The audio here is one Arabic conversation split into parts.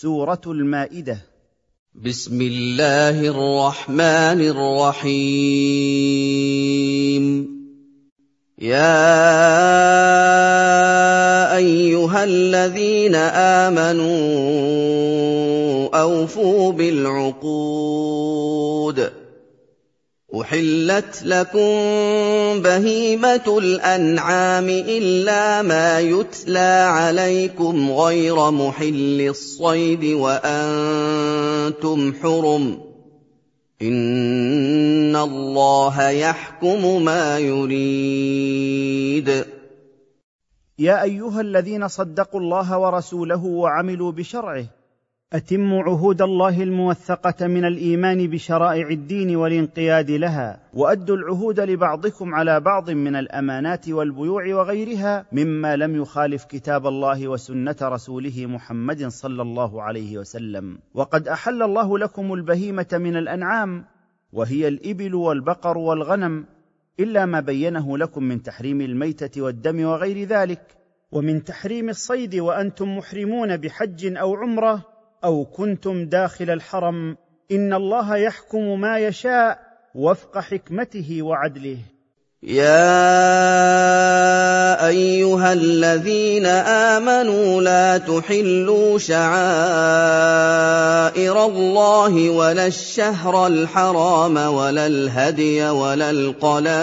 سورة المائدة. بسم الله الرحمن الرحيم. يا أيها الذين آمنوا أوفوا بالعقود. احلت لكم بهيمه الانعام الا ما يتلى عليكم غير محل الصيد وأنتم حرم ان الله يحكم ما يريد. يا ايها الذين صدقوا الله ورسوله وعملوا بشرعه اتموا عهود الله الموثقة من الإيمان بشرائع الدين والانقياد لها وأدوا العهود لبعضكم على بعض من الأمانات والبيوع وغيرها مما لم يخالف كتاب الله وسنة رسوله محمد صلى الله عليه وسلم. وقد أحل الله لكم البهيمة من الأنعام وهي الإبل والبقر والغنم إلا ما بينه لكم من تحريم الميتة والدم وغير ذلك. ومن تحريم الصيد وأنتم محرمون بحج أو عمرة أو كنتم داخل الحرم إن الله يحكم ما يشاء وفق حكمته وعدله. يا أيها الذين آمنوا لا تحلوا شعائر الله ولا الشهر الحرام ولا الهدي ولا القلائد.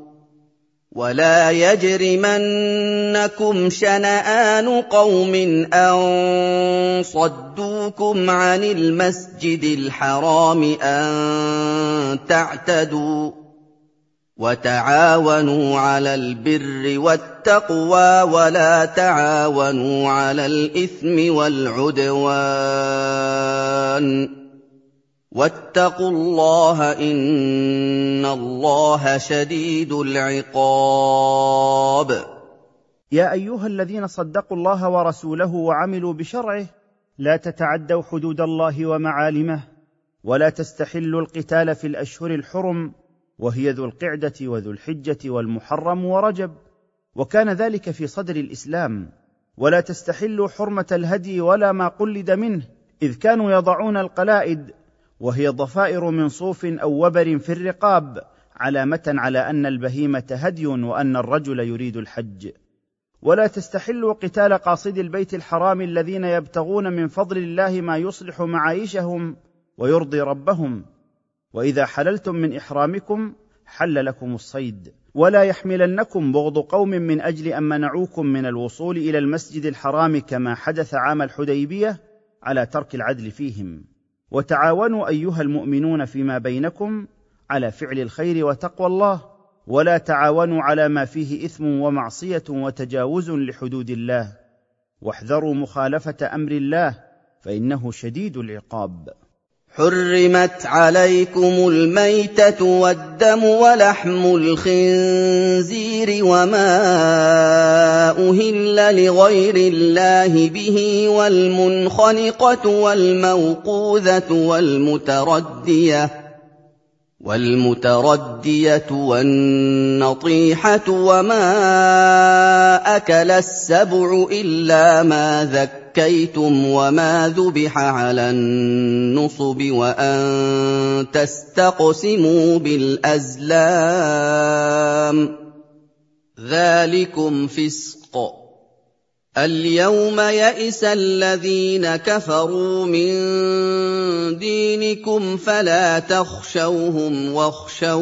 ولا يجرمنكم شنآن قوم أن صدوكم عن المسجد الحرام أن تعتدوا وتعاونوا على البر والتقوى ولا تعاونوا على الإثم والعدوان واتقوا الله إن الله شديد العقاب. يا أيها الذين صدقوا الله ورسوله وعملوا بشرعه لا تتعدوا حدود الله ومعالمه ولا تستحلوا القتال في الأشهر الحرم وهي ذو القعدة وذو الحجة والمحرم ورجب وكان ذلك في صدر الإسلام ولا تستحلوا حرمة الهدي ولا ما قلد منه إذ كانوا يضعون القلائد وهي ضفائر من صوف أو وبر في الرقاب علامة على أن البهيمة هدي وأن الرجل يريد الحج. ولا تستحلوا قتال قاصد البيت الحرام الذين يبتغون من فضل الله ما يصلح معايشهم ويرضي ربهم. وإذا حللتم من إحرامكم حل لكم الصيد. ولا يحملنكم بغض قوم من أجل أن منعوكم من الوصول إلى المسجد الحرام كما حدث عام الحديبية على ترك العدل فيهم. وتعاونوا أيها المؤمنون فيما بينكم على فعل الخير وتقوى الله ولا تعاونوا على ما فيه إثم ومعصية وتجاوز لحدود الله. واحذروا مخالفة أمر الله فإنه شديد العقاب. حرمت عليكم الميتة والدم ولحم الخنزير وما أهل لغير الله به والمنخنقة والموقوذة والمتردية والمتردية والنطيحة وما أكل السبع إلا ما ذكر زكيتم وما ذبح على النصب وان تستقسموا بالازلام ذلكم فسق اليوم يئس الذين كفروا من دينكم فلا تخشوهم واخشون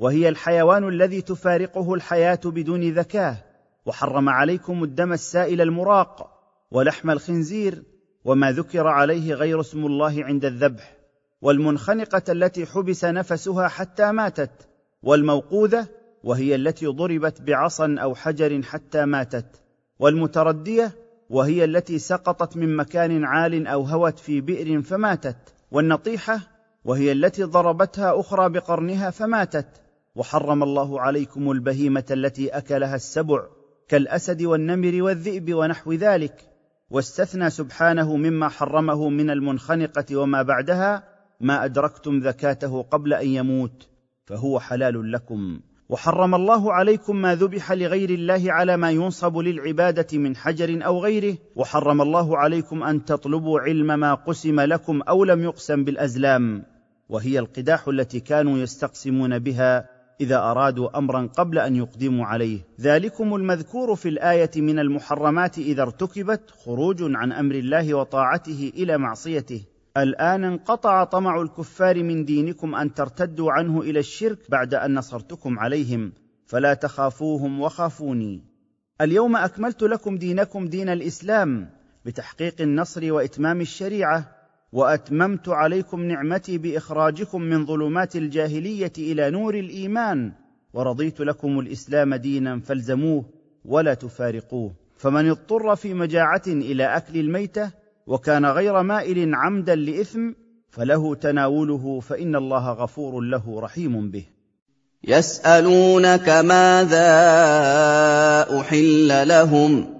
وهي الحيوان الذي تفارقه الحياة بدون ذكاه وحرم عليكم الدم السائل المراق ولحم الخنزير وما ذكر عليه غير اسم الله عند الذبح. والمنخنقة التي حبس نفسها حتى ماتت والموقوذة وهي التي ضربت بعصا أو حجر حتى ماتت. والمتردية وهي التي سقطت من مكان عال أو هوت في بئر فماتت. والنطيحة وهي التي ضربتها أخرى بقرنها فماتت. وحرم الله عليكم البهيمة التي أكلها السبع كالأسد والنمر والذئب ونحو ذلك واستثنى سبحانه مما حرمه من المنخنقة وما بعدها ما أدركتم ذكاته قبل أن يموت فهو حلال لكم. وحرم الله عليكم ما ذبح لغير الله على ما ينصب للعبادة من حجر أو غيره وحرم الله عليكم أن تطلبوا علم ما قسم لكم أو لم يقسم بالأزلام وهي القداح التي كانوا يستقسمون بها إذا أرادوا أمرا قبل أن يقدموا عليه. ذلكم المذكور في الآية من المحرمات إذا ارتكبت خروج عن أمر الله وطاعته إلى معصيته. الآن انقطع طمع الكفار من دينكم أن ترتدوا عنه إلى الشرك بعد أن نصرتكم عليهم. فلا تخافوهم وخافوني. اليوم أكملت لكم دينكم دين الإسلام بتحقيق النصر وإتمام الشريعة. وأتممت عليكم نعمتي بإخراجكم من ظلمات الجاهلية إلى نور الإيمان ورضيت لكم الإسلام دينا فالزموه ولا تفارقوه. فمن اضطر في مجاعة إلى أكل الميتة وكان غير مائل عمدا لإثم فله تناوله فإن الله غفور له رحيم به. يسألونك ماذا أحل لهم؟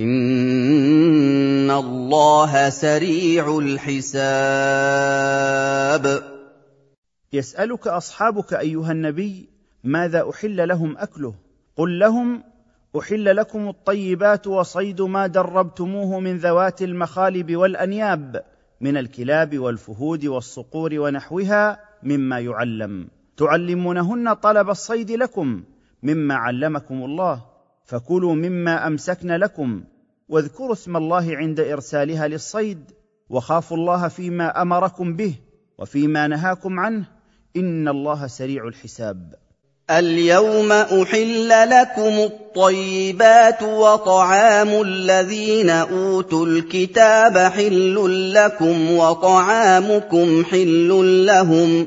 إِنَّ اللَّهَ سَرِيعُ الْحِسَابِ يسألك أصحابك أيها النبي ماذا أحل لهم أكله؟ قل لهم أحل لكم الطيبات وصيد ما دربتموه من ذوات المخالب والأنياب من الكلاب والفهود والصقور ونحوها مما يعلم. تعلمونهن طلب الصيد لكم مما علمكم الله. فكلوا مما أمسكن لكم واذكروا اسم الله عند إرسالها للصيد وخافوا الله فيما أمركم به وفيما نهاكم عنه إن الله سريع الحساب. اليوم أحل لكم الطيبات وطعام الذين أوتوا الكتاب حل لكم وطعامكم حل لهم.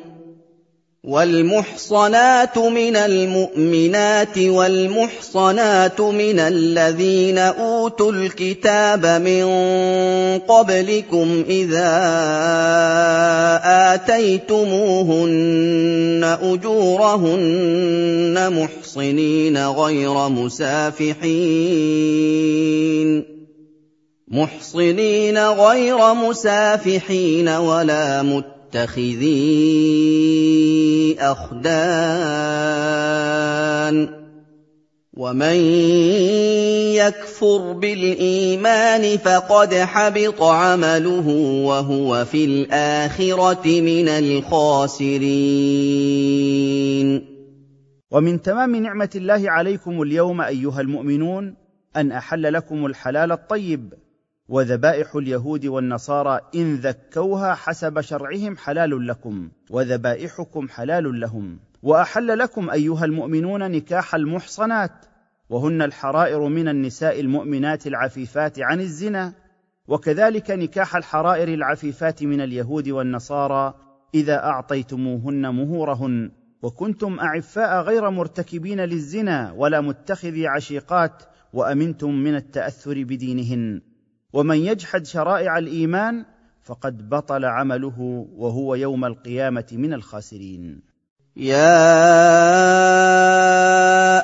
والمحصنات من المؤمنات والمحصنات من الذين أوتوا الكتاب من قبلكم إذا آتيتموهن أجورهن محصنين غير مسافحين. محصنين غير مسافحين ولا مت متخذي أخدان. ومن يكفر بالإيمان فقد حبط عمله وهو في الآخرة من الخاسرين. ومن تمام نعمة الله عليكم اليوم أيها المؤمنون أن أحل لكم الحلال الطيب وذبائح اليهود والنصارى إن ذكوها حسب شرعهم حلال لكم وذبائحكم حلال لهم. وأحل لكم أيها المؤمنون نكاح المحصنات وهن الحرائر من النساء المؤمنات العفيفات عن الزنا. وكذلك نكاح الحرائر العفيفات من اليهود والنصارى إذا أعطيتموهن مهورهن. وكنتم أعفاء غير مرتكبين للزنا ولا متخذي عشيقات وأمنتم من التأثر بدينهن. ومن يجحد شرائع الإيمان فقد بطل عمله وهو يوم القيامة من الخاسرين. يا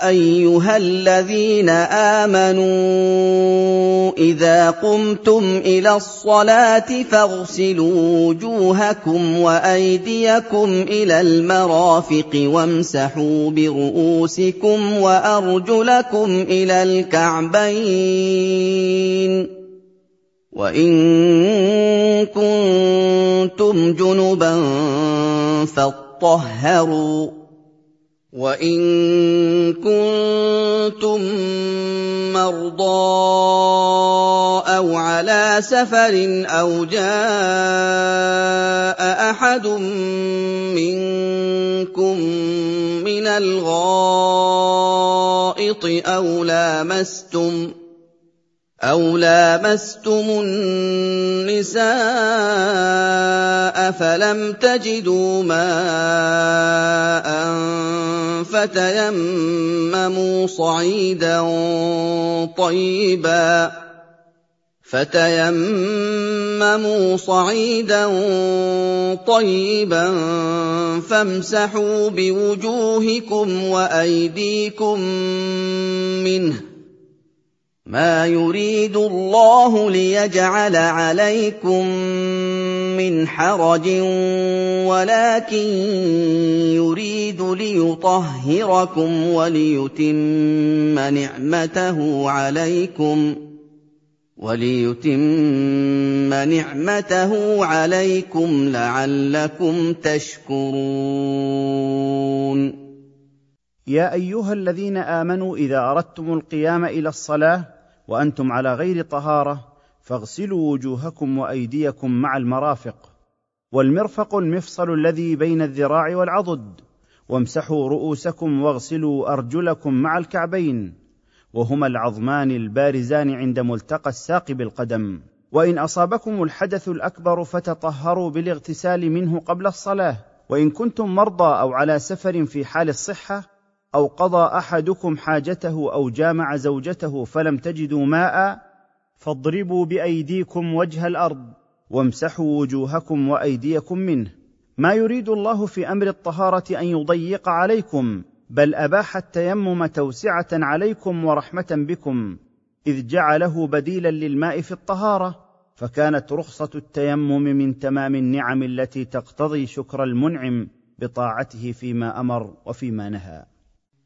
أيها الذين آمنوا إذا قمتم إلى الصلاة فاغسلوا وجوهكم وأيديكم إلى المرافق وامسحوا برؤوسكم وأرجلكم إلى الكعبين. وان كنتم جنبا فاطهروا طهروا وان كنتم مرضى أو على سفر أو جاء احد منكم من الغائط أو لامستم أَوْ لَامَسْتُمُ النِّسَاءَ فَلَمْ تَجِدُوا مَاءً فَتَيَمَّمُوا صَعِيدًا طَيِّبًا فتيمموا صعيدا طيبا فامسحوا بوجوهكم وايديكم منه مَا يُرِيدُ اللَّهُ لِيَجْعَلَ عَلَيْكُم مِّنْ حَرَجٍ وَلَٰكِن يُرِيدُ لِيُطَهِّرَكُمْ وَلِيُتِمَّ نِعْمَتَهُ عَلَيْكُمْ وليتم نعمته عليكم لعلكم تشكرون يا ايها الذين امنوا اذا اردتم القيام إلى الصلاه وأنتم على غير طهارة فاغسلوا وجوهكم وأيديكم مع المرافق. والمرفق المفصل الذي بين الذراع والعضد. وامسحوا رؤوسكم واغسلوا أرجلكم مع الكعبين. وهما العظمان البارزان عند ملتقى الساق بالقدم. وإن أصابكم الحدث الأكبر فتطهروا بالاغتسال منه قبل الصلاة. وإن كنتم مرضى أو على سفر في حال الصحة أو قضى أحدكم حاجته أو جامع زوجته فلم تجدوا ماء فاضربوا بأيديكم وجه الأرض وامسحوا وجوهكم وأيديكم منه. ما يريد الله في أمر الطهارة أن يضيق عليكم بل أباح التيمم توسعة عليكم ورحمة بكم إذ جعله بديلا للماء في الطهارة. فكانت رخصة التيمم من تمام النعم التي تقتضي شكر المنعم بطاعته فيما أمر وفيما نهى.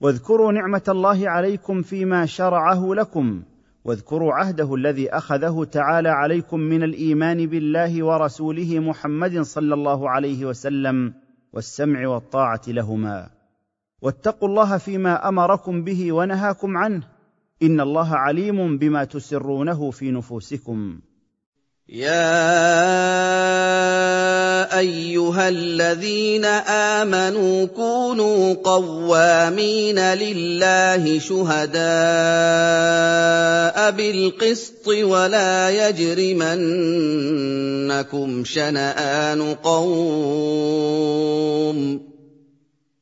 واذكروا نعمة الله عليكم فيما شرعه لكم واذكروا عهده الذي أخذه تعالى عليكم من الإيمان بالله ورسوله محمد صلى الله عليه وسلم والسمع والطاعة لهما. واتقوا الله فيما أمركم به ونهاكم عنه إن الله عليم بما تسرونه في نفوسكم. يا ايها الذين امنوا كونوا قوامين لله شهداء بالقسط ولا يجرمنكم شنآن قوم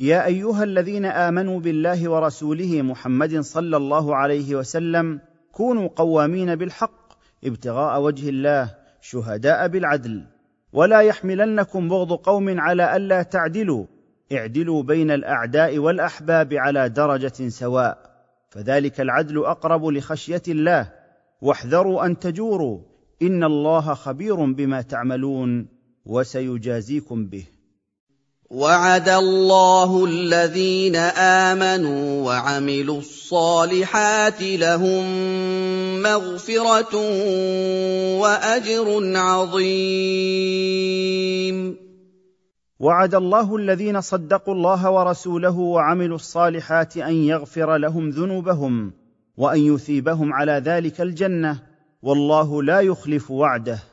يا أيها الذين آمنوا بالله ورسوله محمد صلى الله عليه وسلم كونوا قوامين بالحق ابتغاء وجه الله شهداء بالعدل. ولا يحملنكم بغض قوم على ألا تعدلوا. اعدلوا بين الأعداء والأحباب على درجة سواء. فذلك العدل أقرب لخشية الله. واحذروا أن تجوروا. إن الله خبير بما تعملون وسيجازيكم به. وعد الله الذين آمنوا وعملوا الصالحات لهم مغفرة وأجر عظيم. وعد الله الذين صدقوا الله ورسوله وعملوا الصالحات أن يغفر لهم ذنوبهم وأن يثيبهم على ذلك الجنة. والله لا يخلف وعده.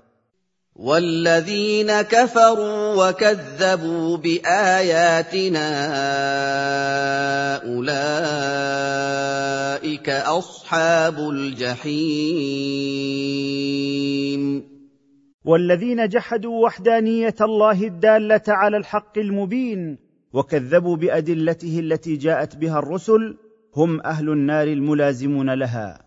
والذين كفروا وكذبوا باياتنا اولئك اصحاب الجحيم والذين جحدوا وحدانيه الله الداله على الحق المبين وكذبوا بادلته التي جاءت بها الرسل هم أهل النار الملازمون لها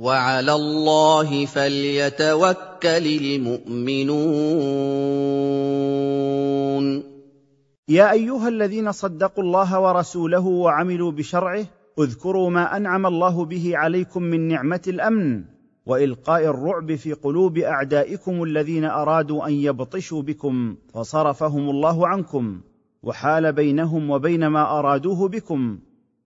وعلى الله فليتوكل المؤمنون. يا أيها الذين صدقوا الله ورسوله وعملوا بشرعه اذكروا ما أنعم الله به عليكم من نعمة الأمن وإلقاء الرعب في قلوب أعدائكم الذين أرادوا أن يبطشوا بكم فصرفهم الله عنكم وحال بينهم وبين ما أرادوه بكم.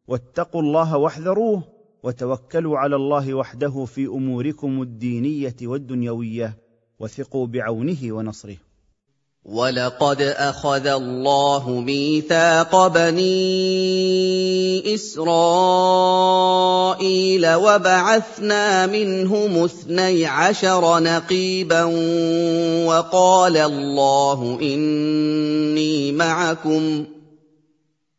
واتقوا الله واحذروه وتوكلوا على الله وحده في أموركم الدينية والدنيوية وثقوا بعونه ونصره. ولقد اخذ الله ميثاق بني اسرائيل وبعثنا منهم اثني عشر نقيبا وقال الله اني معكم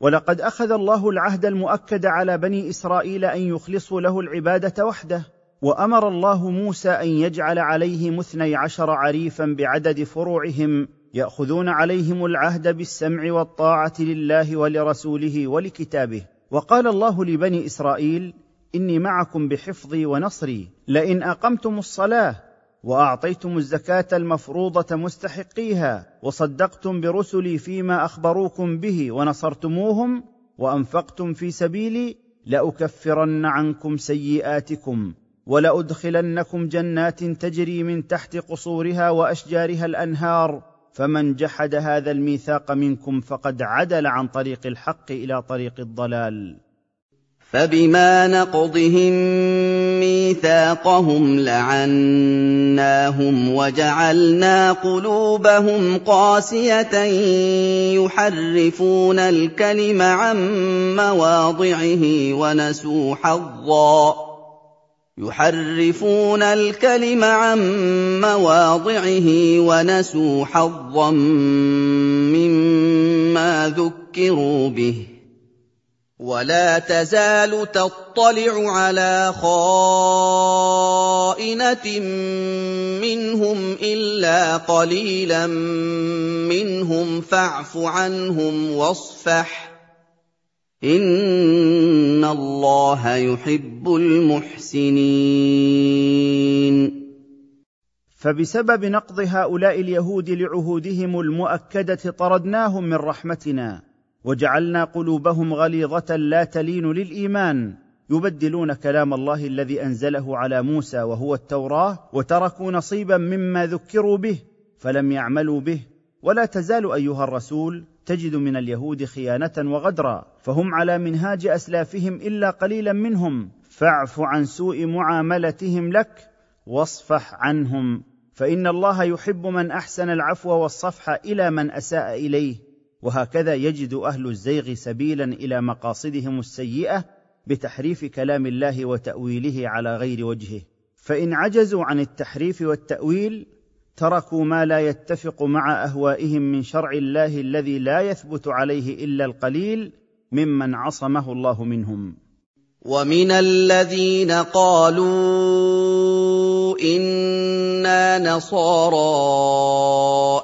ولقد أخذ الله العهد المؤكد على بني إسرائيل أن يخلصوا له العبادة وحده وأمر الله موسى أن يجعل عليهم اثني عشر عريفا بعدد فروعهم يأخذون عليهم العهد بالسمع والطاعة لله ولرسوله ولكتابه. وقال الله لبني إسرائيل إني معكم بحفظي ونصري لئن أقمتم الصلاة وأعطيتم الزكاة المفروضة مستحقيها وصدقتم برسلي فيما أخبروكم به ونصرتموهم وأنفقتم في سبيلي لأكفرن عنكم سيئاتكم ولأدخلنكم جنات تجري من تحت قصورها وأشجارها الأنهار فمن جحد هذا الميثاق منكم فقد عدل عن طريق الحق إلى طريق الضلال فبما نقضهم ميثاقهم لعناهم وجعلنا قلوبهم قاسية يحرفون الكلم عن مواضعه ونسوا حظا. يحرفون الكلم عن مواضعه ونسوا حظا مما ذكروا به. ولا تزال تطلع على خائنة منهم إلا قليلا منهم فاعف عنهم واصفح. إن الله يحب المحسنين. فبسبب نقض هؤلاء اليهود لعهودهم المؤكدة طردناهم من رحمتنا. وجعلنا قلوبهم غليظة لا تلين للإيمان. يبدلون كلام الله الذي أنزله على موسى وهو التوراة وتركوا نصيبا مما ذكروا به فلم يعملوا به. ولا تزال أيها الرسول تجد من اليهود خيانة وغدرا فهم على منهاج أسلافهم إلا قليلا منهم. فاعف عن سوء معاملتهم لك واصفح عنهم. فإن الله يحب من أحسن العفو والصفح إلى من أساء إليه. وهكذا يجد أهل الزيغ سبيلا إلى مقاصدهم السيئة بتحريف كلام الله وتأويله على غير وجهه. فإن عجزوا عن التحريف والتأويل تركوا ما لا يتفق مع أهوائهم من شرع الله الذي لا يثبت عليه إلا القليل ممن عصمه الله منهم. ومن الذين قالوا أنا نصارى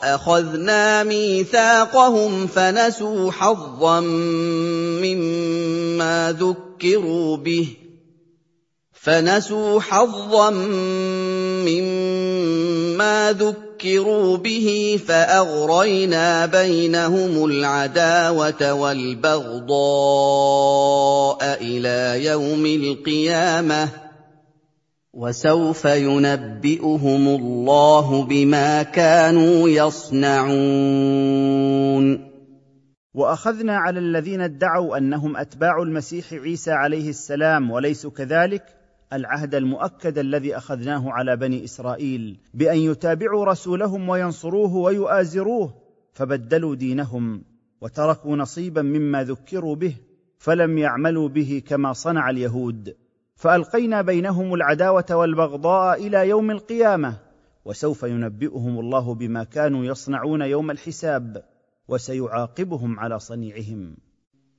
اخذنا ميثاقهم فنسوا حظا مما ذكروا به فنسوا حظا مما ذكروا به فاغرينا بينهم العداوه والبغضاء إلى يوم القيامه وسوف ينبئهم الله بما كانوا يصنعون واخذنا على الذين ادعوا انهم اتباع المسيح عيسى عليه السلام وليسوا كذلك العهد المؤكد الذي أخذناه على بني إسرائيل بأن يتابعوا رسولهم وينصروه ويؤازروه فبدلوا دينهم وتركوا نصيبا مما ذكروا به فلم يعملوا به كما صنع اليهود. فألقينا بينهم العداوة والبغضاء إلى يوم القيامة وسوف ينبئهم الله بما كانوا يصنعون يوم الحساب وسيعاقبهم على صنيعهم.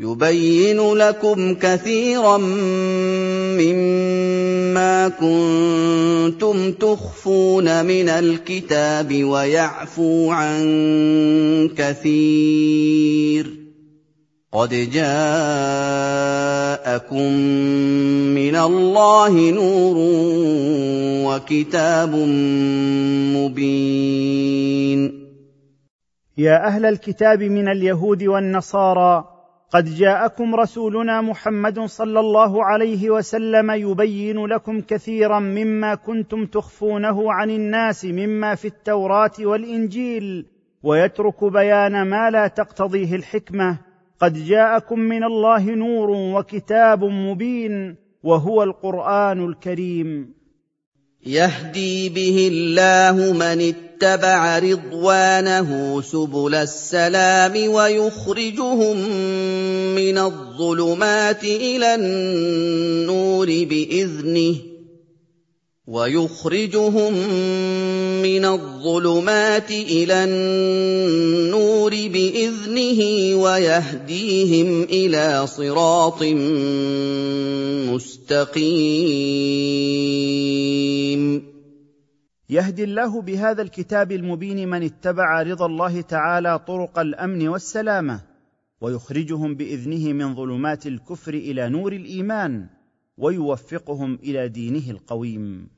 يبين لكم كثيرا مما كنتم تخفون من الكتاب ويعفو عن كثير. قد جاءكم من الله نور وكتاب مبين. يا أهل الكتاب من اليهود والنصارى قد جاءكم رسولنا محمد صلى الله عليه وسلم يبين لكم كثيرا مما كنتم تخفونه عن الناس مما في التوراة والإنجيل ويترك بيان ما لا تقتضيه الحكمة. قد جاءكم من الله نور وكتاب مبين وهو القرآن الكريم. يهدي به الله من اتبع رضوانه سبل السلام ويخرجهم من الظلمات إلى النور بإذنه. ويخرجهم من الظلمات إلى النور بإذنه ويهديهم إلى صراط مستقيم. يهدي الله بهذا الكتاب المبين من اتبع رضا الله تعالى طرق الأمن والسلامة ويخرجهم بإذنه من ظلمات الكفر إلى نور الإيمان ويوفقهم إلى دينه القويم.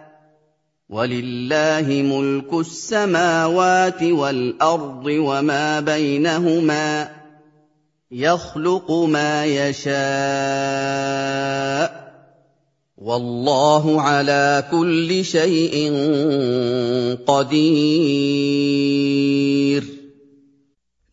ولله ملك السماوات والارض وما بينهما يخلق ما يشاء والله على كل شيء قدير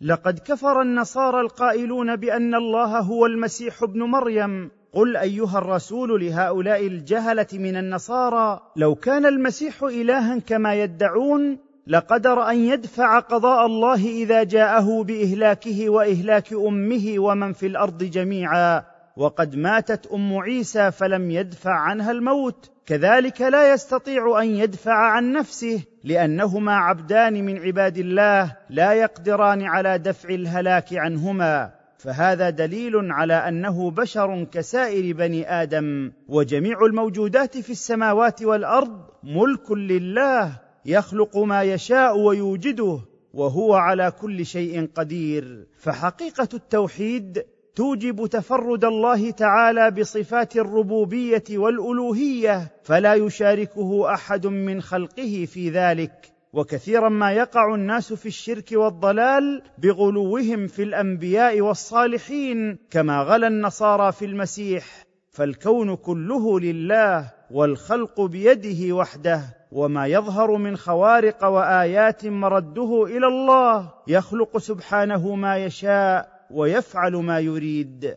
لقد كفر النصارى القائلون بان الله هو المسيح ابن مريم قل أيها الرسول لهؤلاء الجهلة من النصارى لو كان المسيح إلها كما يدعون لقدر أن يدفع قضاء الله إذا جاءه بإهلاكه وإهلاك أمه ومن في الأرض جميعا. وقد ماتت أم عيسى فلم يدفع عنها الموت. كذلك لا يستطيع أن يدفع عن نفسه لأنهما عبدان من عباد الله لا يقدران على دفع الهلاك عنهما. فهذا دليل على أنه بشر كسائر بني آدم وجميع الموجودات في السماوات والأرض ملك لله يخلق ما يشاء ويوجده وهو على كل شيء قدير. فحقيقة التوحيد توجب تفرد الله تعالى بصفات الربوبية والألوهية فلا يشاركه أحد من خلقه في ذلك. وكثيرا ما يقع الناس في الشرك والضلال بغلوهم في الأنبياء والصالحين كما غلا النصارى في المسيح. فالكون كله لله والخلق بيده وحده وما يظهر من خوارق وآيات مرده إلى الله. يخلق سبحانه ما يشاء ويفعل ما يريد.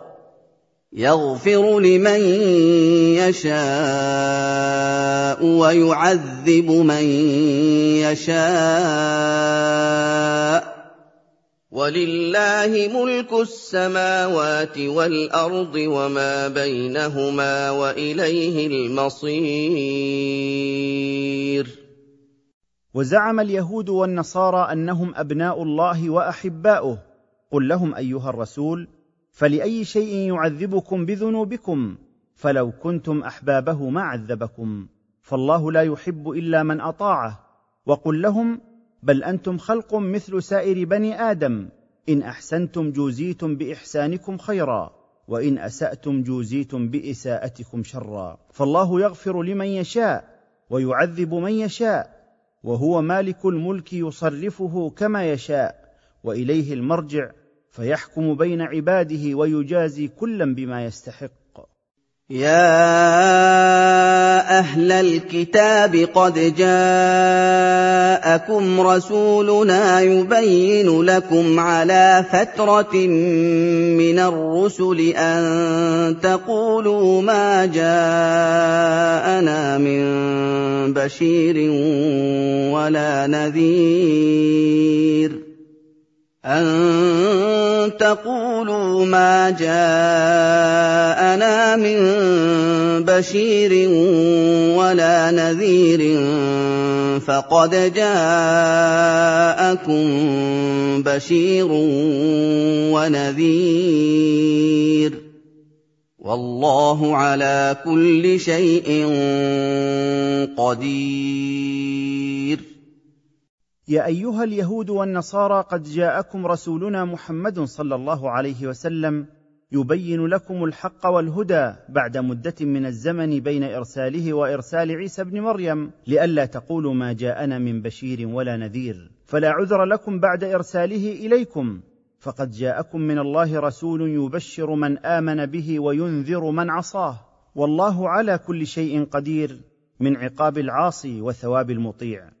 يغفر لمن يشاء ويعذب من يشاء ولله ملك السماوات والارض وما بينهما واليه المصير وزعم اليهود والنصارى أنهم أبناء الله وأحباؤه. قل لهم أيها الرسول فلأي شيء يعذبكم بذنوبكم فلو كنتم أحبابه ما عذبكم فالله لا يحب إلا من أطاعه وقل لهم بل أنتم خلق مثل سائر بني آدم إن أحسنتم جوزيتم بإحسانكم خيرا وإن أسأتم جوزيتم بإساءتكم شرا فالله يغفر لمن يشاء ويعذب من يشاء وهو مالك الملك يصرفه كما يشاء وإليه المرجع فيحكم بين عباده ويجازي كلا بما يستحق. يا أهل الكتاب قد جاءكم رسولنا يبين لكم على فترة من الرسل أن تقولوا ما جاءنا من بشير ولا نذير. أن تقولوا ما جاءنا من بشير ولا نذير فقد جاءكم بشير ونذير والله على كل شيء قدير يا أيها اليهود والنصارى قد جاءكم رسولنا محمد صلى الله عليه وسلم يبين لكم الحق والهدى بعد مدة من الزمن بين إرساله وإرسال عيسى ابن مريم لئلا تقولوا ما جاءنا من بشير ولا نذير. فلا عذر لكم بعد إرساله إليكم. فقد جاءكم من الله رسول يبشر من آمن به وينذر من عصاه. والله على كل شيء قدير من عقاب العاصي وثواب المطيع.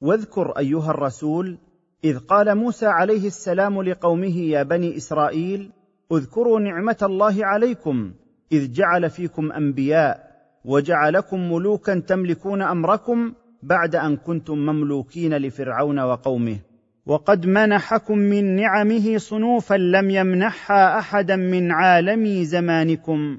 واذكر أيها الرسول إذ قال موسى عليه السلام لقومه يا بني إسرائيل اذكروا نعمة الله عليكم إذ جعل فيكم أنبياء وجعلكم ملوكا تملكون أمركم بعد أن كنتم مملوكين لفرعون وقومه. وقد منحكم من نعمه صنوفا لم يمنحها أحدا من عالم زمانكم.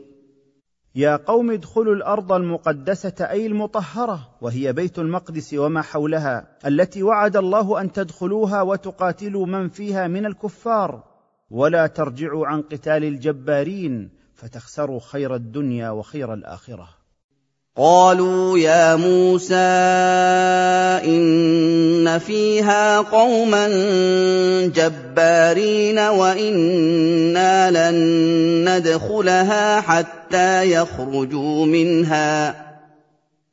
يا قوم ادخلوا الأرض المقدسة أي المطهرة وهي بيت المقدس وما حولها التي وعد الله أن تدخلوها وتقاتلوا من فيها من الكفار. ولا ترجعوا عن قتال الجبارين فتخسروا خير الدنيا وخير الآخرة. قالوا يا موسى إن فيها قوما جبارين وإنا لن ندخلها حتى يخرجوا منها.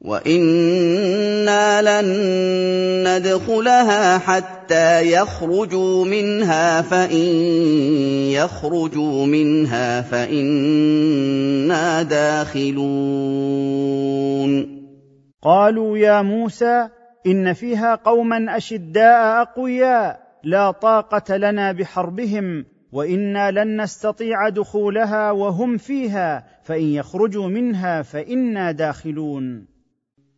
وَإِنَّا لَن نَّدْخُلَهَا حَتَّىٰ يَخْرُجُوا مِنْهَا فَإِن يَخْرُجُوا مِنْهَا فَإِنَّا دَاخِلُونَ قالوا يا موسى ان فيها قوما اشداء اقوياء لا طاقه لنا بحربهم وأنا لن نستطيع دخولها وهم فيها فان يخرجوا منها فانا داخلون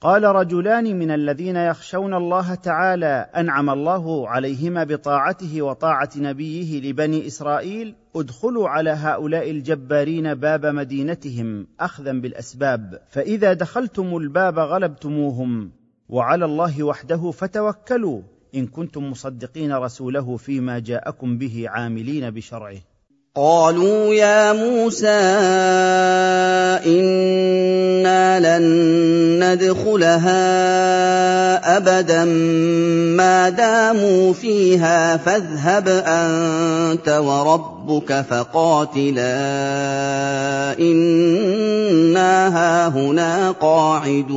قال رجلان من الذين يخشون الله تعالى أنعم الله عليهما بطاعته وطاعة نبيه لبني إسرائيل ادخلوا على هؤلاء الجبارين باب مدينتهم اخذا بالأسباب فإذا دخلتم الباب غلبتموهم وعلى الله وحده فتوكلوا إن كنتم مصدقين رسوله فيما جاءكم به عاملين بشرعه. قالوا يا موسى إنا لن ندخلها أبدا ما داموا فيها فاذهب أنت وربك فقاتلا إنا هاهنا قاعدون.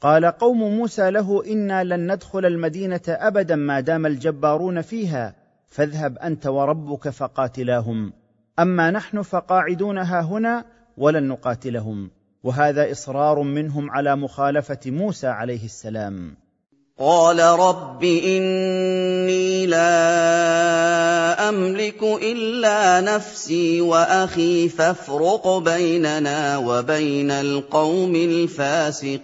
قال قوم موسى له إنا لن ندخل المدينة أبدا ما دام الجبارون فيها. فاذهب أنت وربك فقاتلاهم أما نحن فقاعدون ها هنا ولن نقاتلهم. وهذا إصرار منهم على مخالفة موسى عليه السلام. قال رب إني لا أملك إلا نفسي وأخي فافرق بيننا وبين القوم الفاسقين.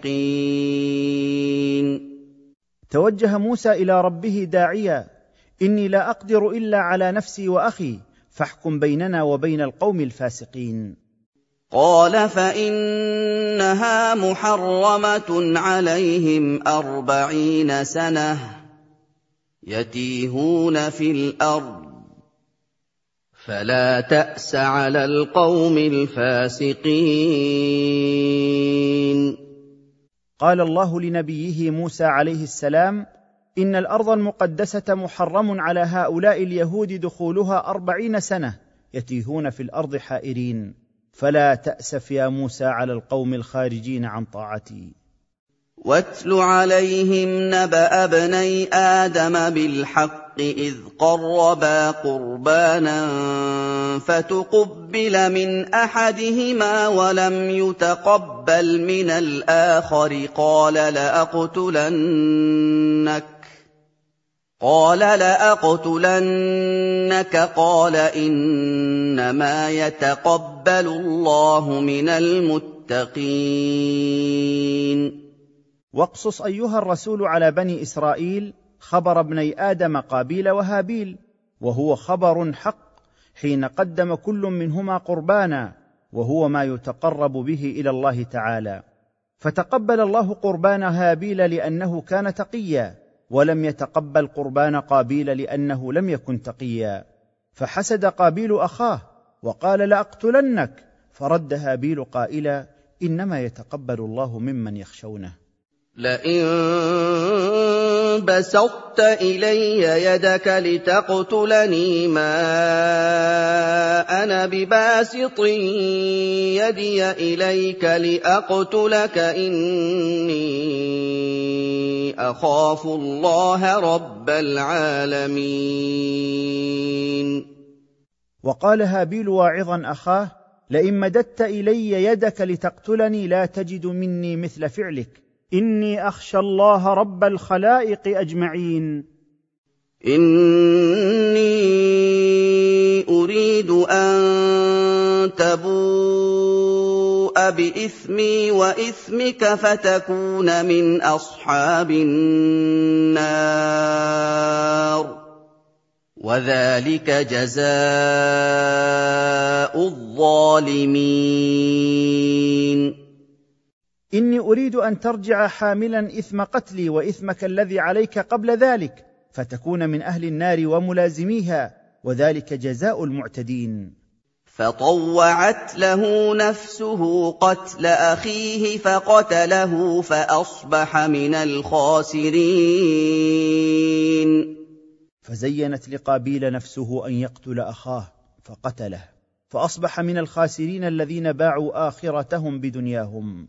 توجه موسى إلى ربه داعيا إني لا أقدر إلا على نفسي وأخي فاحكم بيننا وبين القوم الفاسقين. قال فإنها محرمة عليهم أربعين سنة يتيهون في الأرض. فلا تأس على القوم الفاسقين. قال الله لنبيه موسى عليه السلام إن الأرض المقدسة محرم على هؤلاء اليهود دخولها أربعين سنة يتيهون في الأرض حائرين. فلا تاسف يا موسى على القوم الخارجين عن طاعتي. واتل عليهم نبأ ابني آدم بالحق إذ قربا قربانا فتقبل من أحدهما ولم يتقبل من الآخر. قال لأقتلنك. قال لأقتلنك قال إنما يتقبل الله من المتقين. واقصص أيها الرسول على بني إسرائيل خبر ابني آدم قابيل وهابيل وهو خبر حق حين قدم كل منهما قربانا وهو ما يتقرب به إلى الله تعالى. فتقبل الله قربان هابيل لأنه كان تقيا. ولم يتقبل قربان قابيل لأنه لم يكن تقيا. فحسد قابيل أخاه وقال لأقتلنك. فرد هابيل قائلا إنما يتقبل الله ممن يخشونه. لئن بسطت الي يدك لتقتلني ما أنا بباسط يدي اليك لاقتلك اني اخاف الله رب العالمين وقال هابيل واعظا أخاه لئن مددت إلي يدك لتقتلني لا تجد مني مثل فعلك. إني أخشى الله رب الخلائق أجمعين. إني أريد أن تبوء بإثمي وإثمك فتكون من أصحاب النار. وذلك جزاء الظالمين. إني أريد أن ترجع حاملا إثم قتلي وإثمك الذي عليك قبل ذلك فتكون من أهل النار وملازميها وذلك جزاء المعتدين. فطوعت له نفسه قتل أخيه فقتله فأصبح من الخاسرين. فزينت لقابيل نفسه أن يقتل أخاه فقتله فأصبح من الخاسرين الذين باعوا آخرتهم بدنياهم.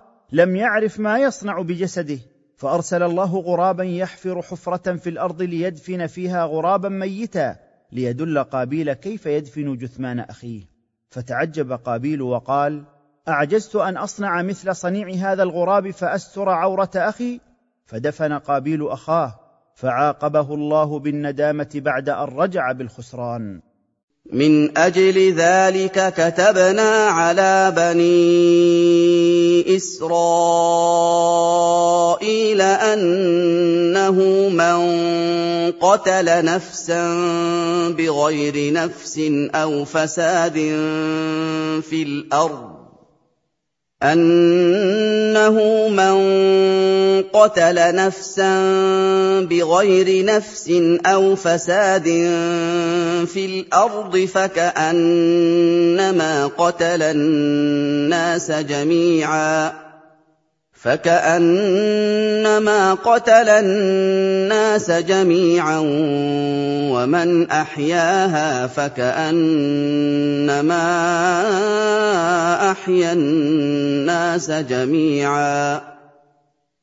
لم يعرف ما يصنع بجسده فأرسل الله غرابا يحفر حفرة في الأرض ليدفن فيها غرابا ميتا ليدل قابيل كيف يدفن جثمان أخيه. فتعجب قابيل وقال أعجزت أن أصنع مثل صنيع هذا الغراب فأستر عورة أخي؟ فدفن قابيل أخاه فعاقبه الله بالندامة بعد أن رجع بالخسران. من أجل ذلك كتبنا على بني إسرائيل أنه من قتل نفسا بغير نفس أو فساد في الأرض أنه من قتل نفسا بغير نفس أو فساد في الأرض فكأنما قتل الناس جميعا. فكانما قتل الناس جميعا ومن احياها فكانما احيا الناس جميعا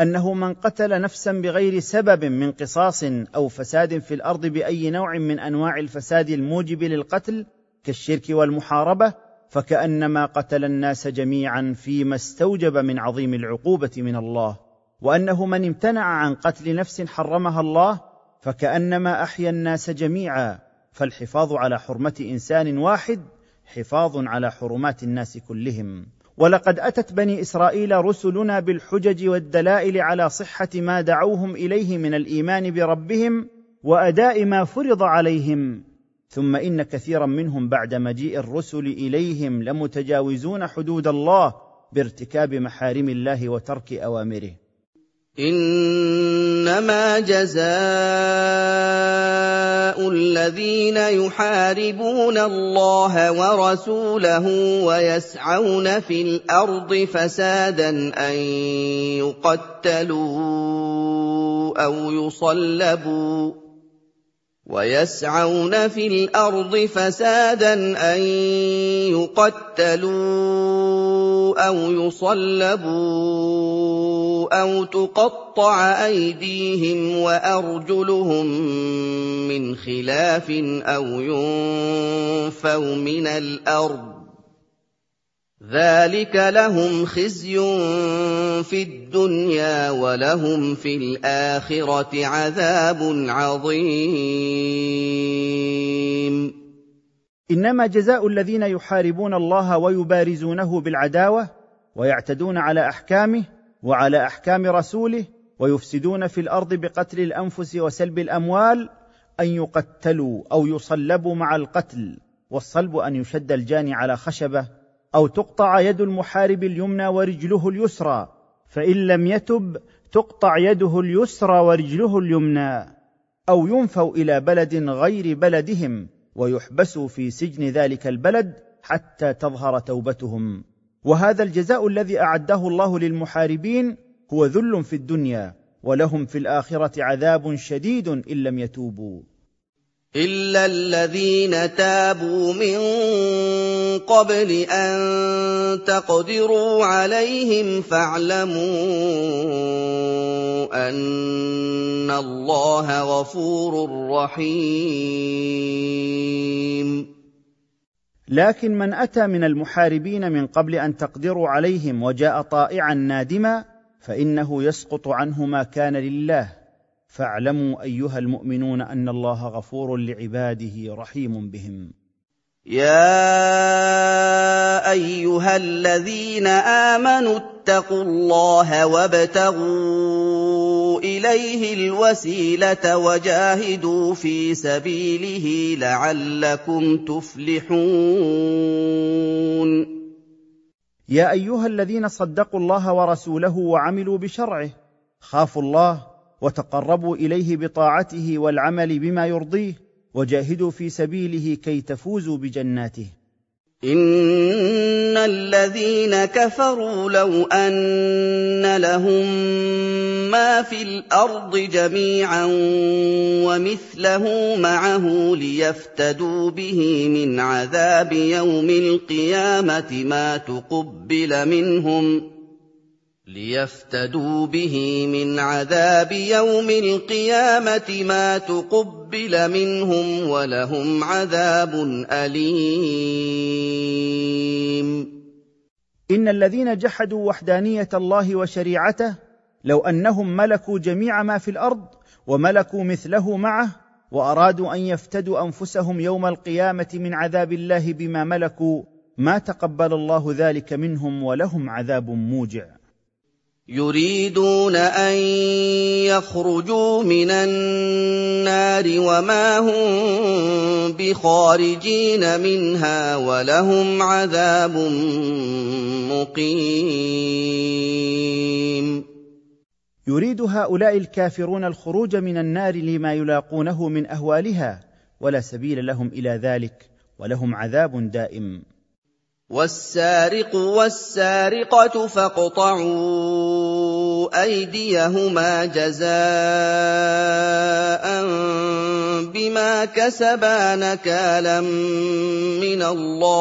أنه من قتل نفسا بغير سبب من قصاص أو فساد في الأرض بأي نوع من أنواع الفساد الموجب للقتل كالشرك والمحاربة فكأنما قتل الناس جميعا فيما استوجب من عظيم العقوبة من الله. وأنه من امتنع عن قتل نفس حرمها الله فكأنما أحيا الناس جميعا. فالحفاظ على حرمة إنسان واحد حفاظ على حرمات الناس كلهم. ولقد أتت بني إسرائيل رسلنا بالحجج والدلائل على صحة ما دعوهم إليه من الإيمان بربهم وأداء ما فرض عليهم. ثم إن كثيرا منهم بعد مجيء الرسل إليهم لمتجاوزون حدود الله بارتكاب محارم الله وترك أوامره. إنما جزاء الذين يحاربون الله ورسوله ويسعون في الأرض فسادا أن يقتلوا أو يصلبوا ويسعون في الأرض فسادا أن يقتلوا أو يصلبوا أو تقطع أيديهم وأرجلهم من خلاف أو ينفوا من الأرض ذلك لهم خزي في الدنيا ولهم في الاخره عذاب عظيم. إنما جزاء الذين يحاربون الله ويبارزونه بالعداوة ويعتدون على أحكامه وعلى أحكام رسوله ويفسدون في الأرض بقتل الأنفس وسلب الأموال أن يقتلوا أو يصلبوا مع القتل والصلب أن يشد الجاني على خشبة أو تقطع يد المحارب اليمنى ورجله اليسرى فإن لم يتب تقطع يده اليسرى ورجله اليمنى أو ينفوا إلى بلد غير بلدهم ويحبسوا في سجن ذلك البلد حتى تظهر توبتهم. وهذا الجزاء الذي أعده الله للمحاربين هو ذل في الدنيا ولهم في الآخرة عذاب شديد إن لم يتوبوا. إلا الذين تابوا من قبل أن تقدروا عليهم فاعلموا أن الله غفور رحيم. لكن من أتى من المحاربين من قبل أن تقدروا عليهم وجاء طائعا نادما فإنه يسقط عنه ما كان لله. فاعلموا أيها المؤمنون أن الله غفور لعباده رحيم بهم. يا أيها الذين آمنوا اتقوا الله وابتغوا إليه الوسيلة وجاهدوا في سبيله لعلكم تفلحون. يا أيها الذين صدقوا الله ورسوله وعملوا بشرعه خافوا الله وتقربوا إليه بطاعته والعمل بما يرضيه وجاهدوا في سبيله كي تفوزوا بجناته. إن الذين كفروا لو أن لهم ما في الأرض جميعا ومثله معه ليفتدوا به من عذاب يوم القيامة ما تقبل منهم ليفتدوا به من عذاب يوم القيامة ما تقبل منهم ولهم عذاب أليم. إن الذين جحدوا وحدانية الله وشريعته لو أنهم ملكوا جميع ما في الأرض وملكوا مثله معه وأرادوا أن يفتدوا أنفسهم يوم القيامة من عذاب الله بما ملكوا ما تقبل الله ذلك منهم ولهم عذاب موجع. يريدون أن يخرجوا من النار وما هم بخارجين منها ولهم عذاب مقيم. يريد هؤلاء الكافرون الخروج من النار لما يلاقونه من أهوالها ولا سبيل لهم إلى ذلك ولهم عذاب دائم. والسارق والسارقة فاقطعوا أيديهما جزاء بما كسبا نكالا من الله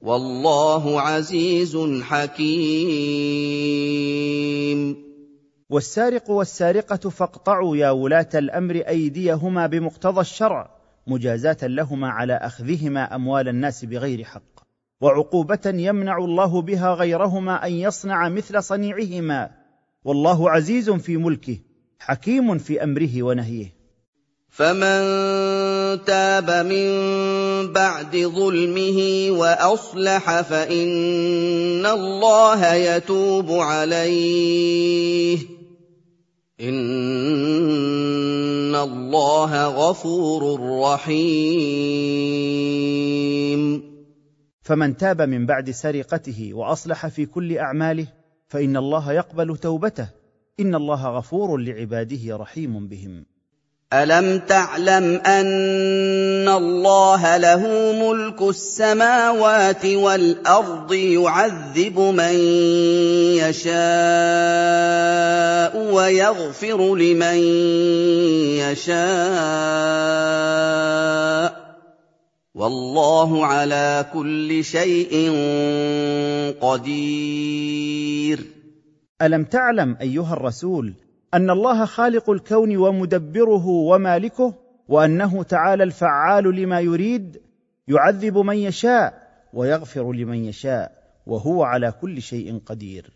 والله عزيز حكيم. والسارق والسارقة فاقطعوا يا ولاة الأمر أيديهما بمقتضى الشرع. مجازاة لهما على أخذهما أموال الناس بغير حق. وعقوبة يمنع الله بها غيرهما أن يصنع مثل صنيعهما. والله عزيز في ملكه حكيم في أمره ونهيه. فمن تاب من بعد ظلمه وأصلح فإن الله يتوب عليه. إِنَّ اللَّهَ غَفُورٌ رَّحِيمٌ. فمن تاب من بعد سرقته واصلح في كل اعماله فان الله يقبل توبته. ان الله غفور لعباده رحيم بهم. الم تعلم ان الله له ملك السماوات والارض يعذب من يشاء ويغفر لمن يشاء والله على كل شيء قدير. الم تعلم ايها الرسول أن الله خالق الكون ومدبره ومالكه وأنه تعالى الفعال لما يريد يعذب من يشاء ويغفر لمن يشاء وهو على كل شيء قدير.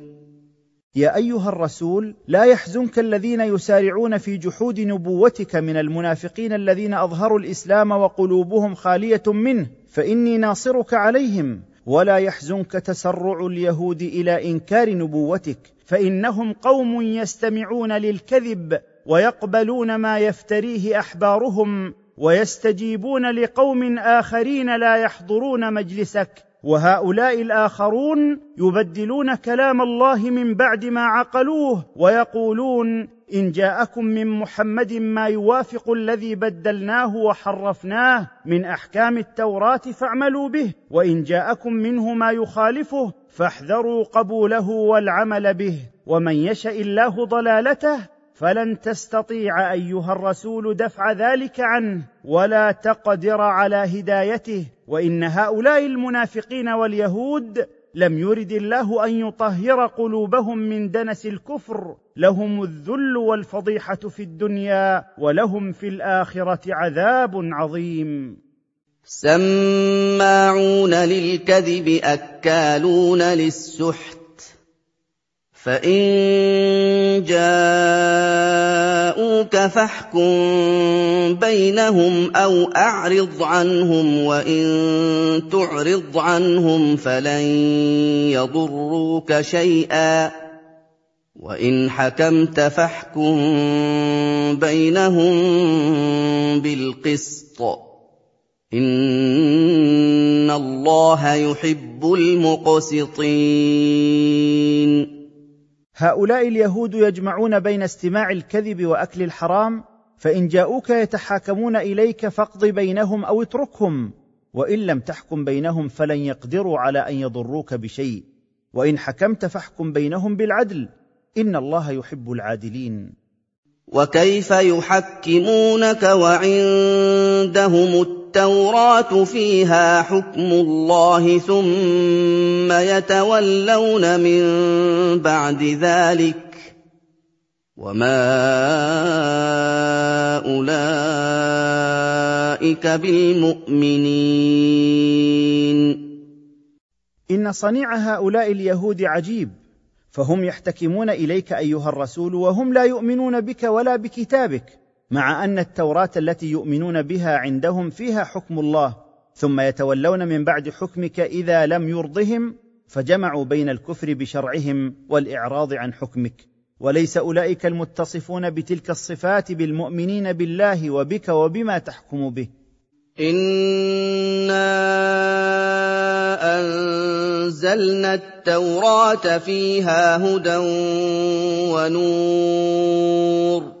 يا أيها الرسول لا يحزنك الذين يسارعون في جحود نبوتك من المنافقين الذين أظهروا الإسلام وقلوبهم خالية منه فإني ناصرك عليهم. ولا يحزنك تسرع اليهود إلى إنكار نبوتك فإنهم قوم يستمعون للكذب ويقبلون ما يفتريه أحبارهم ويستجيبون لقوم آخرين لا يحضرون مجلسك. وهؤلاء الآخرون يبدلون كلام الله من بعد ما عقلوه ويقولون إن جاءكم من محمد ما يوافق الذي بدلناه وحرفناه من أحكام التوراة فاعملوا به وإن جاءكم منه ما يخالفه فاحذروا قبوله والعمل به ومن يشأ الله ضلالته فلن تستطيع أيها الرسول دفع ذلك عنه ولا تقدر على هدايته وإن هؤلاء المنافقين واليهود لم يرد الله أن يطهر قلوبهم من دنس الكفر لهم الذل والفضيحة في الدنيا ولهم في الآخرة عذاب عظيم. سماعون للكذب أكالون للسحت فان جاءوك فاحكم بينهم أو اعرض عنهم وان تعرض عنهم فلن يضروك شيئا وان حكمت فاحكم بينهم بالقسط ان الله يحب المقسطين هؤلاء اليهود يجمعون بين استماع الكذب وأكل الحرام فإن جاءوك يتحاكمون إليك فاقض بينهم أو اتركهم وإن لم تحكم بينهم فلن يقدروا على أن يضروك بشيء وإن حكمت فاحكم بينهم بالعدل إن الله يحب العادلين. وكيف يحكمونك وعندهم التوراه فيها حكم الله ثم يتولون من بعد ذلك وما أولئك بالمؤمنين. إن صنيع هؤلاء اليهود عجيب فهم يحتكمون إليك أيها الرسول وهم لا يؤمنون بك ولا بكتابك. مع أن التوراة التي يؤمنون بها عندهم فيها حكم الله ثم يتولون من بعد حكمك إذا لم يرضهم فجمعوا بين الكفر بشرعهم والإعراض عن حكمك. وليس أولئك المتصفون بتلك الصفات بالمؤمنين بالله وبك وبما تحكم به. انا أنزلنا التوراة فيها هدى ونور.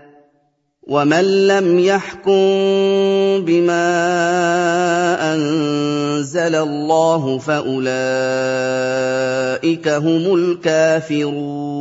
ومن لم يحكم بما انزل الله فاولئك هم الكافرون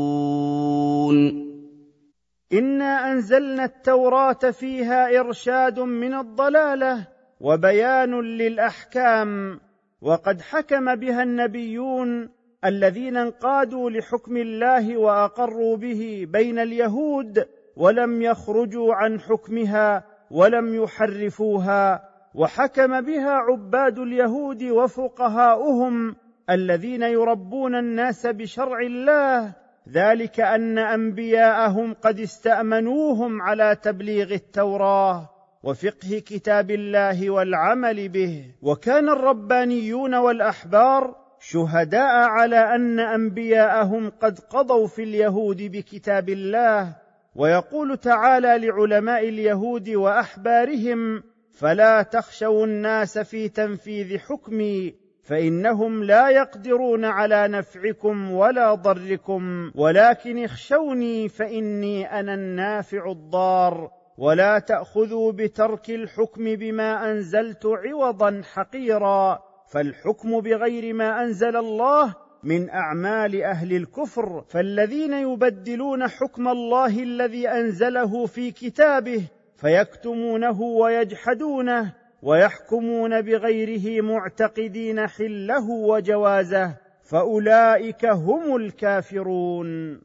انا انزلنا التوراه فيها ارشاد من الضلاله وبيان للاحكام وقد حكم بها النبيون الذين انقادوا لحكم الله واقروا به بين اليهود ولم يخرجوا عن حكمها ولم يحرفوها وحكم بها عباد اليهود وفقهاؤهم الذين يربون الناس بشرع الله ذلك أن أنبياءهم قد استأمنوهم على تبليغ التوراة وفقه كتاب الله والعمل به. وكان الربانيون والأحبار شهداء على أن أنبياءهم قد قضوا في اليهود بكتاب الله ويقول تعالى لعلماء اليهود وأحبارهم فلا تخشوا الناس في تنفيذ حكمي فإنهم لا يقدرون على نفعكم ولا ضركم ولكن اخشوني فإني أنا النافع الضار ولا تأخذوا بترك الحكم بما أنزلت عوضا حقيرا فالحكم بغير ما أنزل الله من أعمال أهل الكفر فالذين يبدلون حكم الله الذي أنزله في كتابه فيكتمونه ويجحدونه ويحكمون بغيره معتقدين حله وجوازه فأولئك هم الكافرون.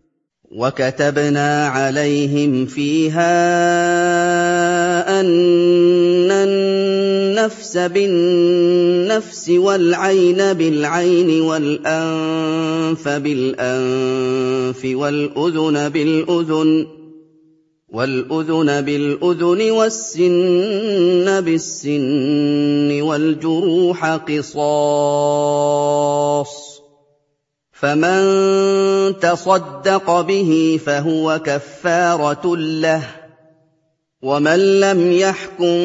وكتبنا عليهم فيها أن النفس بالنفس والعين بالعين والأنف بالأنف والأذن بالأذن والأذن بالأذن والسن بالسن والجروح قصاص فمن تصدق به فهو كفارة له ومن لم يحكم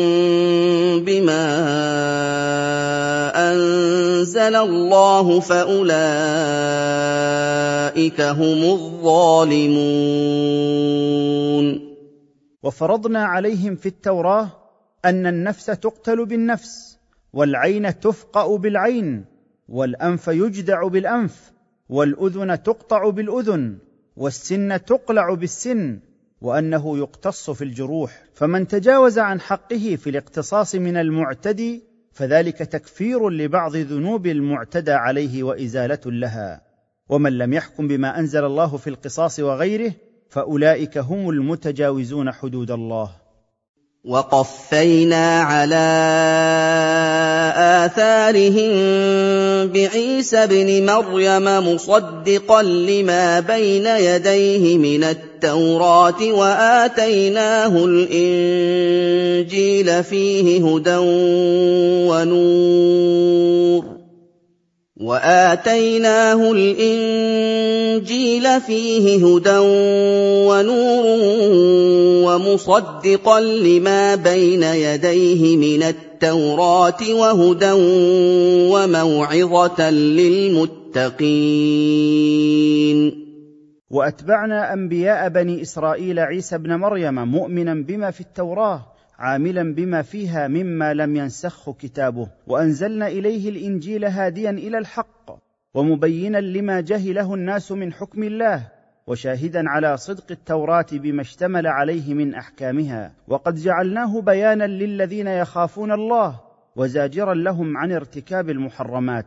بما انزل الله فاولئك هم الظالمون وفرضنا عليهم في التوراة أن النفس تقتل بالنفس والعين تفقأ بالعين والأنف يجدع بالأنف والأذن تقطع بالأذن والسن تقلع بالسن وأنه يقتص في الجروح فمن تجاوز عن حقه في الاقتصاص من المعتدي فذلك تكفير لبعض ذنوب المعتدى عليه وإزالة لها. ومن لم يحكم بما أنزل الله في القصاص وغيره فأولئك هم المتجاوزون حدود الله. وقفينا على آثارهم بعيسى ابن مريم مصدقا لما بين يديه من التوراة وآتيناه الإنجيل فيه هدى ونور. وآتيناه الإنجيل فيه هدى ونور ومصدقا لما بين يديه من التوراة وهدى وموعظة للمتقين. وأتبعنا أنبياء بني إسرائيل عيسى ابن مريم مؤمنا بما في التوراة عاملا بما فيها مما لم ينسخه كتابه. وأنزلنا إليه الإنجيل هاديا إلى الحق ومبينا لما جهله الناس من حكم الله وشاهدا على صدق التوراة بما اشتمل عليه من أحكامها. وقد جعلناه بيانا للذين يخافون الله وزاجرا لهم عن ارتكاب المحرمات.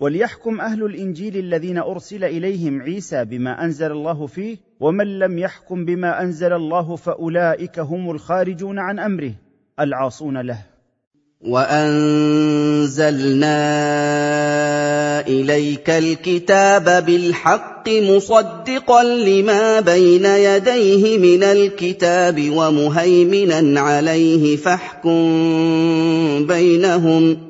وليحكم أهل الإنجيل الذين أرسل إليهم عيسى بما أنزل الله فيه ومن لم يحكم بما أنزل الله فأولئك هم الخارجون عن أمره العاصون له. وأنزلنا إليك الكتاب بالحق مصدقا لما بين يديه من الكتاب ومهيمنا عليه فاحكم بينهم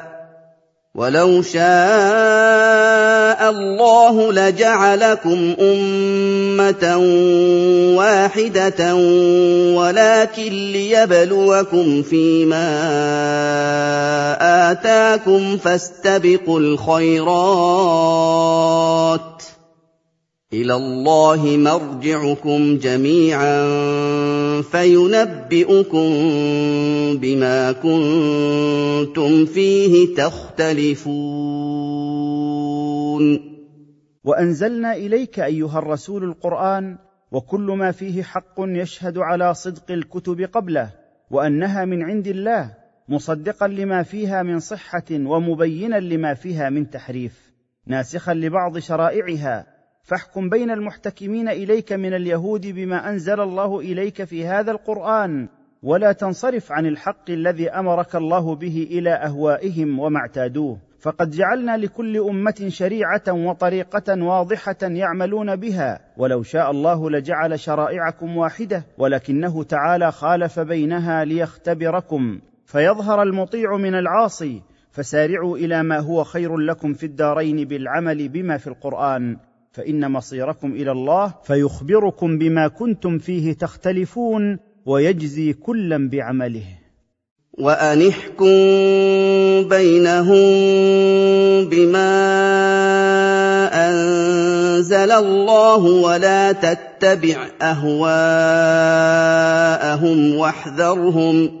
وَلَوْ شَاءَ اللَّهُ لَجَعَلَكُمْ أُمَّةً وَاحِدَةً وَلَٰكِن لِّيَبْلُوَكُمْ فِي مَا آتَاكُمْ ۖ فَاسْتَبِقُوا الْخَيْرَاتِ إلى الله مرجعكم جميعا فينبئكم بما كنتم فيه تختلفون. وأنزلنا إليك أيها الرسول القرآن وكل ما فيه حق يشهد على صدق الكتب قبله وأنها من عند الله مصدقا لما فيها من صحة ومبينا لما فيها من تحريف ناسخا لبعض شرائعها فاحكم بين المحتكمين إليك من اليهود بما أنزل الله إليك في هذا القرآن ولا تنصرف عن الحق الذي أمرك الله به إلى أهوائهم وما اعتادوه. فقد جعلنا لكل أمة شريعة وطريقة واضحة يعملون بها ولو شاء الله لجعل شرائعكم واحدة ولكنه تعالى خالف بينها ليختبركم. فيظهر المطيع من العاصي فسارعوا إلى ما هو خير لكم في الدارين بالعمل بما في القرآن. فإن مصيركم إلى الله فيخبركم بما كنتم فيه تختلفون ويجزي كلا بعمله. وان احكم بينهم بما أنزل الله ولا تتبع أهواءهم واحذرهم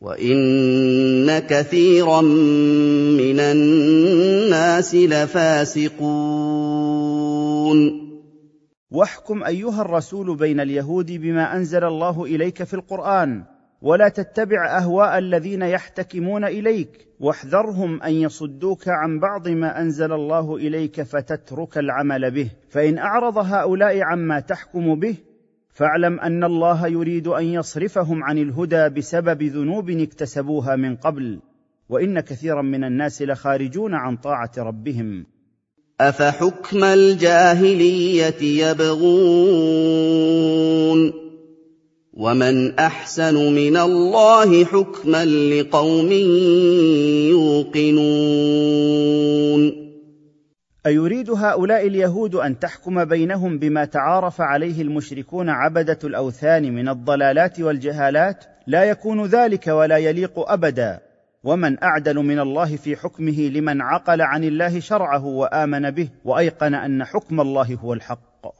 وان كثيرا من الناس لفاسقون واحكم أيها الرسول بين اليهود بما أنزل الله إليك في القرآن ولا تتبع أهواء الذين يحتكمون إليك واحذرهم أن يصدوك عن بعض ما أنزل الله إليك فتترك العمل به فإن أعرض هؤلاء عما تحكم به فاعلم أن الله يريد أن يصرفهم عن الهدى بسبب ذنوب اكتسبوها من قبل وإن كثيرا من الناس لخارجون عن طاعة ربهم. أفحكم الجاهلية يبغون؟ ومن أحسن من الله حكما لقوم يوقنون. أيريد هؤلاء اليهود أن تحكم بينهم بما تعارف عليه المشركون عبدة الأوثان من الضلالات والجهالات؟ لا يكون ذلك ولا يليق أبدا. ومن أعدل من الله في حكمه لمن عقل عن الله شرعه وآمن به وأيقن أن حكم الله هو الحق.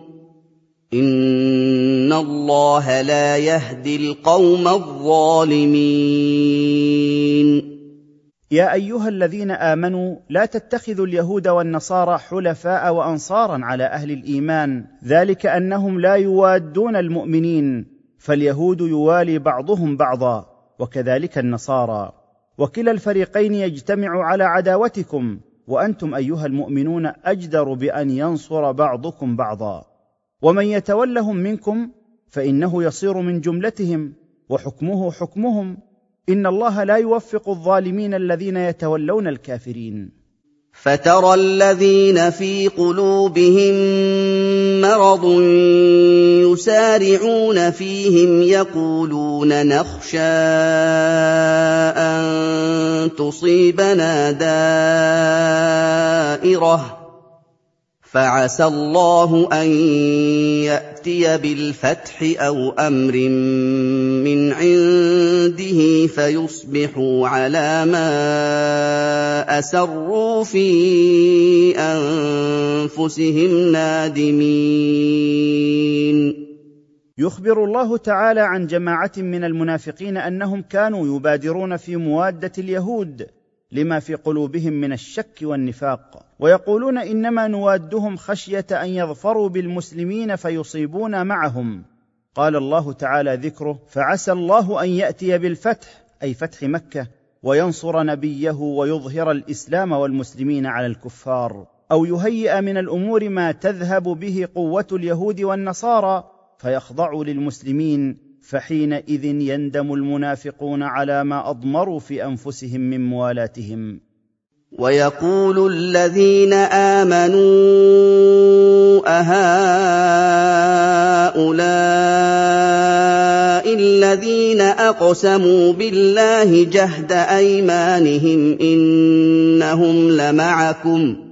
إن الله لا يهدي القوم الظالمين. يا ايها الذين امنوا لا تتخذوا اليهود والنصارى حلفاء وانصارا على أهل الايمان. ذلك انهم لا يوادون المؤمنين. فاليهود يوالي بعضهم بعضا وكذلك النصارى. وكلا الفريقين يجتمع على عداوتكم. وأنتم ايها المؤمنون اجدر بان ينصر بعضكم بعضا. ومن يتولهم منكم فإنه يصير من جملتهم وحكمه حكمهم. إن الله لا يوفق الظالمين الذين يتولون الكافرين. فترى الذين في قلوبهم مرض يسارعون فيهم يقولون نخشى أن تصيبنا دائرة. فعسى الله أن يأتي بالفتح أو أمر من عنده فيصبحوا على ما أسروا في أنفسهم نادمين. يخبر الله تعالى عن جماعة من المنافقين أنهم كانوا يبادرون في موادة اليهود. لما في قلوبهم من الشك والنفاق ويقولون إنما نوادهم خشية أن يظفروا بالمسلمين فيصيبونا معهم. قال الله تعالى ذكره فعسى الله أن يأتي بالفتح أي فتح مكة وينصر نبيه ويظهر الإسلام والمسلمين على الكفار أو يهيئ من الأمور ما تذهب به قوة اليهود والنصارى فيخضعوا للمسلمين فحينئذ يندم المنافقون على ما أضمروا في أنفسهم من موالاتهم. ويقول الذين آمنوا أهؤلاء الذين أقسموا بالله جهد أيمانهم إنهم لمعكم.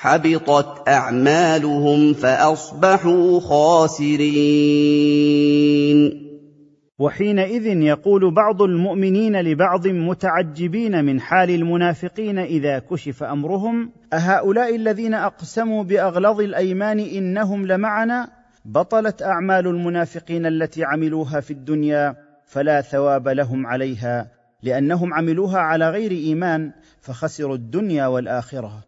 حبطت أعمالهم فأصبحوا خاسرين. وحينئذ يقول بعض المؤمنين لبعض متعجبين من حال المنافقين إذا كشف أمرهم أهؤلاء الذين أقسموا باغلظ الأيمان إنهم لمعنا؟ بطلت أعمال المنافقين التي عملوها في الدنيا فلا ثواب لهم عليها لأنهم عملوها على غير إيمان فخسروا الدنيا والآخرة.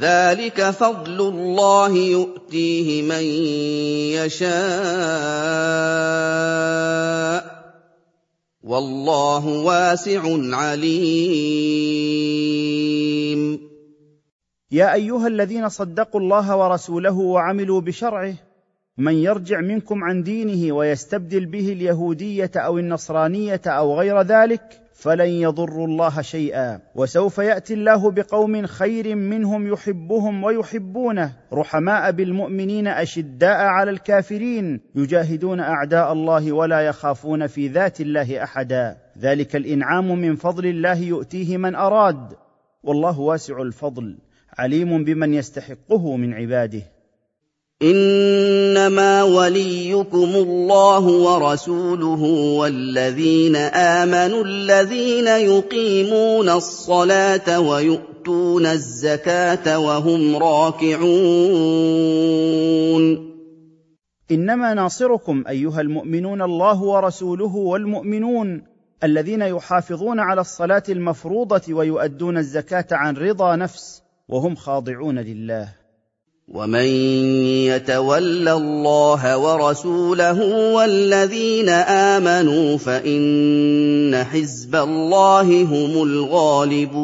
ذلك فضل الله يؤتيه من يشاء. والله واسع عليم. يا أيها الذين صدقوا الله ورسوله وعملوا بشرعه من يرجع منكم عن دينه ويستبدل به اليهودية أو النصرانية أو غير ذلك فلن يضروا الله شيئا. وسوف يأتي الله بقوم خير منهم يحبهم ويحبونه. رحماء بالمؤمنين أشداء على الكافرين. يجاهدون أعداء الله ولا يخافون في ذات الله أحدا. ذلك الإنعام من فضل الله يؤتيه من أراد. والله واسع الفضل. عليم بمن يستحقه من عباده. إنما وليكم الله ورسوله والذين آمنوا الذين يقيمون الصلاة ويؤتون الزكاة وهم راكعون. إنما ناصركم أيها المؤمنون الله ورسوله والمؤمنون الذين يحافظون على الصلاة المفروضة ويؤدون الزكاة عن رضا نفس وهم خاضعون لله. ومن يتول الله ورسوله والذين امنوا فان حزب الله هم الغالبون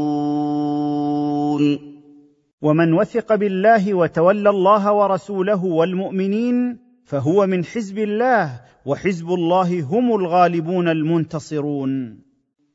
ومن وثق بالله وتولى الله ورسوله والمؤمنين فهو من حزب الله وحزب الله هم الغالبون المنتصرون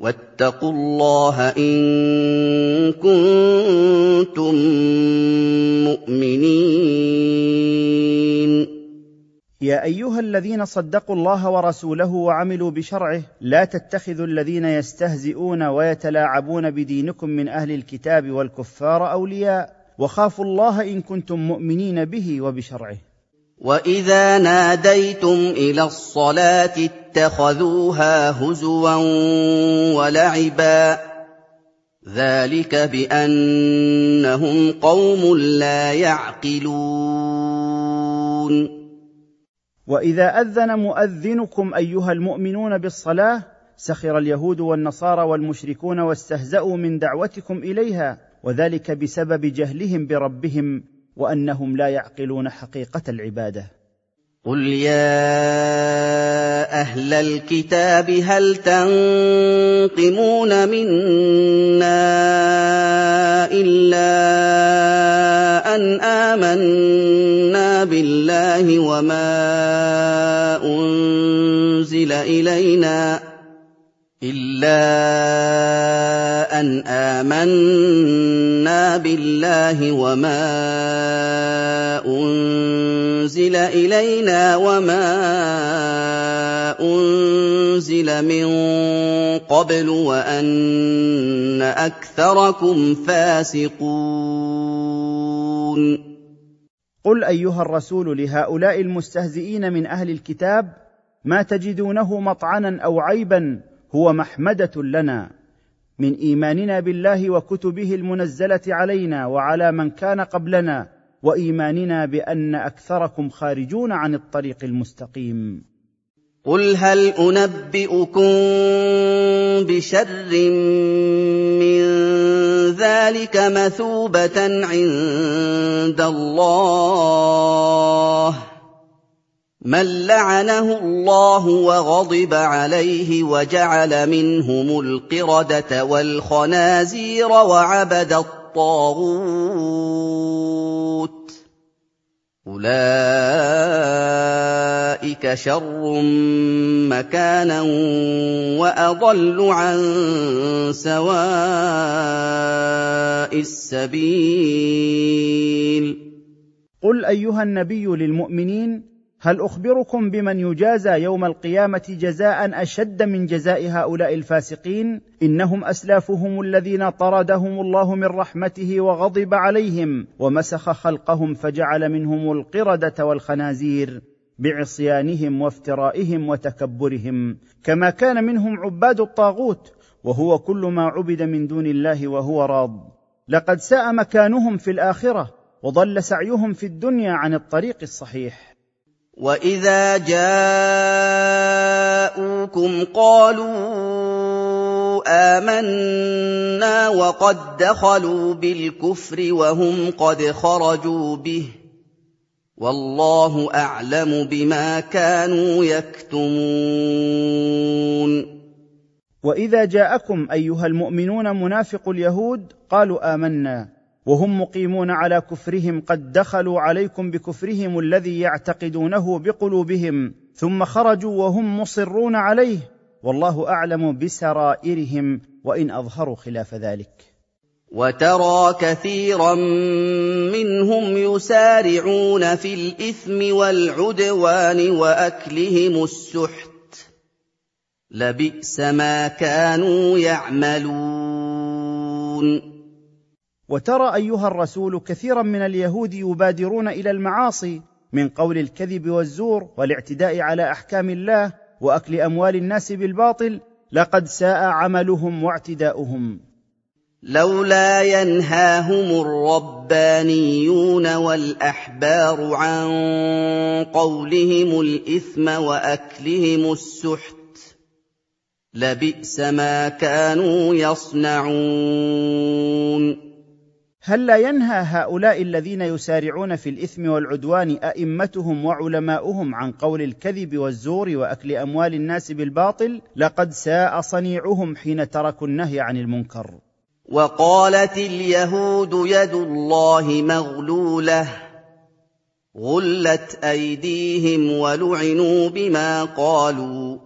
واتقوا الله إن كنتم مؤمنين. يا أيها الذين صدقوا الله ورسوله وعملوا بشرعه لا تتخذوا الذين يستهزئون ويتلاعبون بدينكم من أهل الكتاب والكفار أولياء وخافوا الله إن كنتم مؤمنين به وبشرعه. واذا ناديتم إلى الصلاه اتخذوها هزوا ولعبا ذلك بانهم قوم لا يعقلون واذا اذن مؤذنكم ايها المؤمنون بالصلاه سخر اليهود والنصارى والمشركون واستهزاوا من دعوتكم اليها وذلك بسبب جهلهم بربهم وأنهم لا يعقلون حقيقة العبادة. قل يا أهل الكتاب هل تنقمون منا إلا أن آمنا بالله وما أنزل إلينا؟ إلا أن آمنا بالله وما أنزل إلينا وما أنزل من قبل وأن أكثركم فاسقون. قل أيها الرسول لهؤلاء المستهزئين من أهل الكتاب ما تجدونه مطعنا أو عيبا هو محمدة لنا من إيماننا بالله وكتبه المنزلة علينا وعلى من كان قبلنا وإيماننا بأن أكثركم خارجون عن الطريق المستقيم. قل هل أنبئكم بشر من ذلك مثوبة عند الله؟ من لعنه الله وغضب عليه وجعل منهم القردة والخنازير وعبد الطاغوت. أولئك شر مكانا وأضل عن سواء السبيل. قل أيها النبي للمؤمنين هل أخبركم بمن يجازى يوم القيامة جزاء أشد من جزاء هؤلاء الفاسقين؟ إنهم أسلافهم الذين طردهم الله من رحمته وغضب عليهم ومسخ خلقهم فجعل منهم القردة والخنازير بعصيانهم وافترائهم وتكبرهم كما كان منهم عباد الطاغوت وهو كل ما عبد من دون الله وهو راض. لقد ساء مكانهم في الآخرة وضل سعيهم في الدنيا عن الطريق الصحيح. واذا جاءوكم قالوا امنا وقد دخلوا بالكفر وهم قد خرجوا به والله اعلم بما كانوا يكتمون واذا جاءكم ايها المؤمنون منافق اليهود قالوا امنا وهم مقيمون على كفرهم قد دخلوا عليكم بكفرهم الذي يعتقدونه بقلوبهم ثم خرجوا وهم مصرون عليه والله أعلم بسرائرهم وإن أظهروا خلاف ذلك. وترى كثيرا منهم يسارعون في الإثم والعدوان وأكلهم السحت. لبئس ما كانوا يعملون. وترى أيها الرسول كثيرا من اليهود يبادرون إلى المعاصي من قول الكذب والزور والاعتداء على أحكام الله وأكل أموال الناس بالباطل لقد ساء عملهم واعتداؤهم. لولا ينهاهم الربانيون والأحبار عن قولهم الإثم وأكلهم السحت لبئس ما كانوا يصنعون. هل لا ينهى هؤلاء الذين يسارعون في الإثم والعدوان أئمتهم وعلماؤهم عن قول الكذب والزور وأكل أموال الناس بالباطل؟ لقد ساء صنيعهم حين تركوا النهي عن المنكر. وقالت اليهود يد الله مغلولة غلت أيديهم ولعنوا بما قالوا.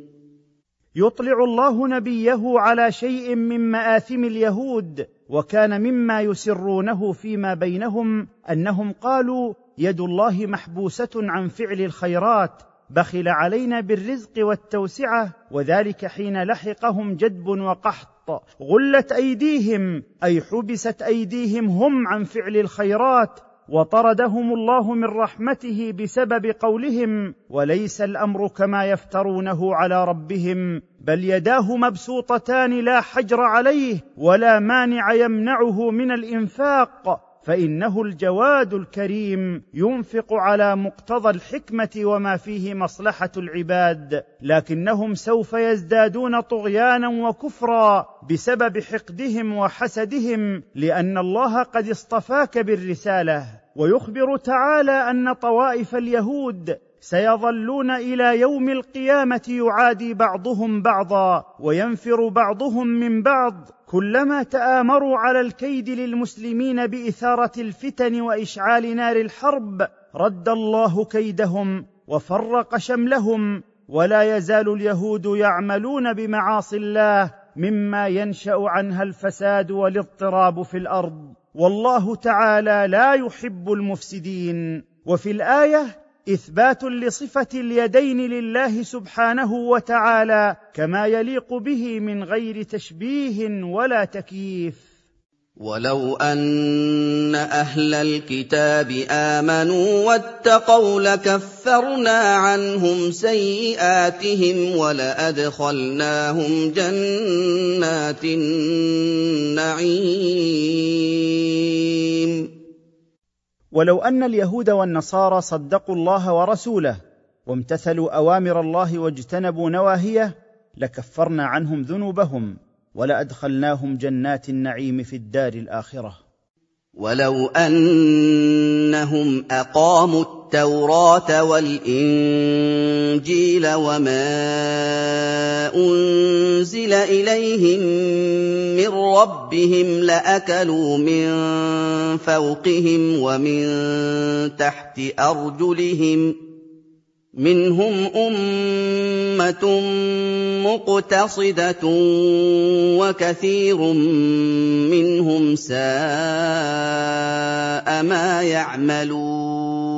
يطلع الله نبيه على شيء من مآثم اليهود وكان مما يسرونه فيما بينهم أنهم قالوا يد الله محبوسة عن فعل الخيرات بخل علينا بالرزق والتوسعة وذلك حين لحقهم جدب وقحط. غلت أيديهم أي حبست أيديهم هم عن فعل الخيرات وطردهم الله من رحمته بسبب قولهم وليس الأمر كما يفترونه على ربهم بل يداه مبسوطتان لا حجر عليه ولا مانع يمنعه من الإنفاق فإنه الجواد الكريم ينفق على مقتضى الحكمة وما فيه مصلحة العباد لكنهم سوف يزدادون طغيانا وكفرا بسبب حقدهم وحسدهم لأن الله قد اصطفاك بالرسالة. ويخبر تعالى أن طوائف اليهود سيظلون إلى يوم القيامة يعادي بعضهم بعضا وينفر بعضهم من بعض كلما تآمروا على الكيد للمسلمين بإثارة الفتن وإشعال نار الحرب رد الله كيدهم وفرق شملهم ولا يزال اليهود يعملون بمعاصي الله مما ينشأ عنها الفساد والاضطراب في الأرض. والله تعالى لا يحب المفسدين. وفي الآية إثبات لصفة اليدين لله سبحانه وتعالى كما يليق به من غير تشبيه ولا تكييف. ولو ان أهل الكتاب امنوا واتقوا لكفرنا عنهم سيئاتهم ولادخلناهم جنات النعيم. ولو ان اليهود والنصارى صدقوا الله ورسوله وامتثلوا اوامر الله واجتنبوا نواهيه لكفرنا عنهم ذنوبهم. ولأدخلناهم جنات النعيم في الدار الآخرة. ولو أنهم أقاموا التوراة والإنجيل وما أنزل إليهم من ربهم لأكلوا من فوقهم ومن تحت أرجلهم منهم أمة مقتصدة وكثير منهم ساء ما يعملون.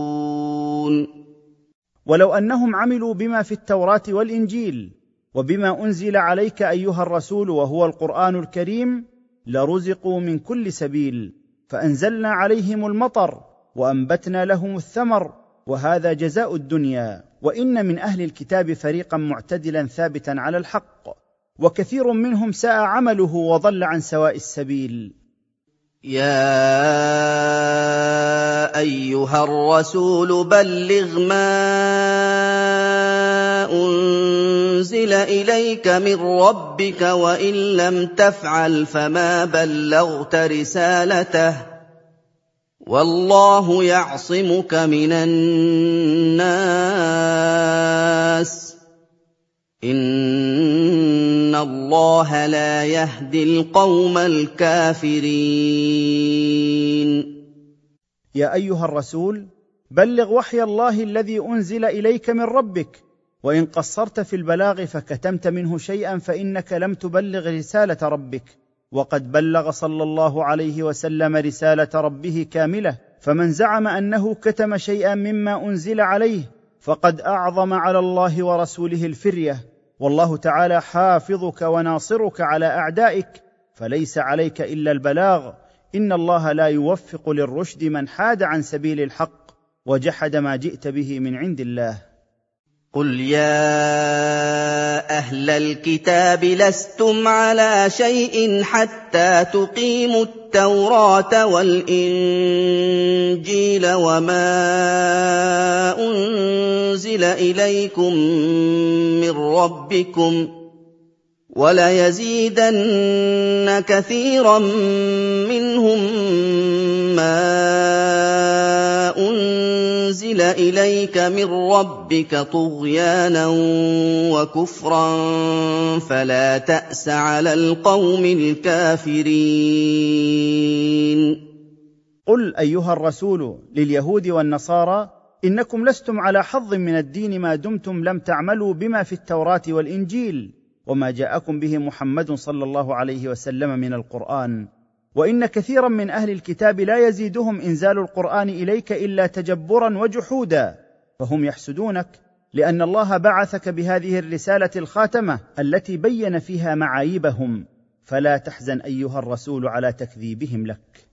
ولو أنهم عملوا بما في التوراة والإنجيل وبما أنزل عليك أيها الرسول وهو القرآن الكريم لرزقوا من كل سبيل فأنزلنا عليهم المطر وأنبتنا لهم الثمر وهذا جزاء الدنيا وإن من أهل الكتاب فريقا معتدلا ثابتا على الحق وكثير منهم ساء عمله وضل عن سواء السبيل. يا أيها الرسول بلغ ما أنزل إليك من ربك وإن لم تفعل فما بلغت رسالته. والله يعصمك من الناس. إن الله لا يهدي القوم الكافرين. يا أيها الرسول بلغ وحي الله الذي أنزل إليك من ربك. وإن قصرت في البلاغ فكتمت منه شيئا فإنك لم تبلغ رسالة ربك. وقد بلغ صلى الله عليه وسلم رسالة ربه كاملة فمن زعم أنه كتم شيئا مما أنزل عليه فقد أعظم على الله ورسوله الفرية. والله تعالى حافظك وناصرك على أعدائك فليس عليك إلا البلاغ. إن الله لا يوفق للرشد من حاد عن سبيل الحق وجحد ما جئت به من عند الله. قُلْ يَا أَهْلَ الْكِتَابِ لَسْتُمْ عَلَىٰ شَيْءٍ حَتَّىٰ تُقِيمُوا التَّوْرَاةَ وَالْإِنجِيلَ وَمَا أُنزِلَ إِلَيْكُم مِّن رَّبِّكُمْ ۗ وَلَيَزِيدَنَّ كَثِيرًا مِّنْهُم مَّا أُنزِلَ إِلَيْكَ مِن رَّبِّكَ طُغْيَانًا وَكُفْرًا فَلَا تَأْسَ عَلَى الْقَوْمِ الْكَافِرِينَ قل ايها الرسول لليهود والنصارى انكم لستم على حظ من الدين ما دمتم لم تعملوا بما في التوراه والانجيل وما جاءكم به محمد صلى الله عليه وسلم من القران وإن كثيرا من أهل الكتاب لا يزيدهم إنزال القرآن إليك إلا تجبرا وجحودا فهم يحسدونك لأن الله بعثك بهذه الرسالة الخاتمة التي بين فيها معايبهم فلا تحزن أيها الرسول على تكذيبهم لك.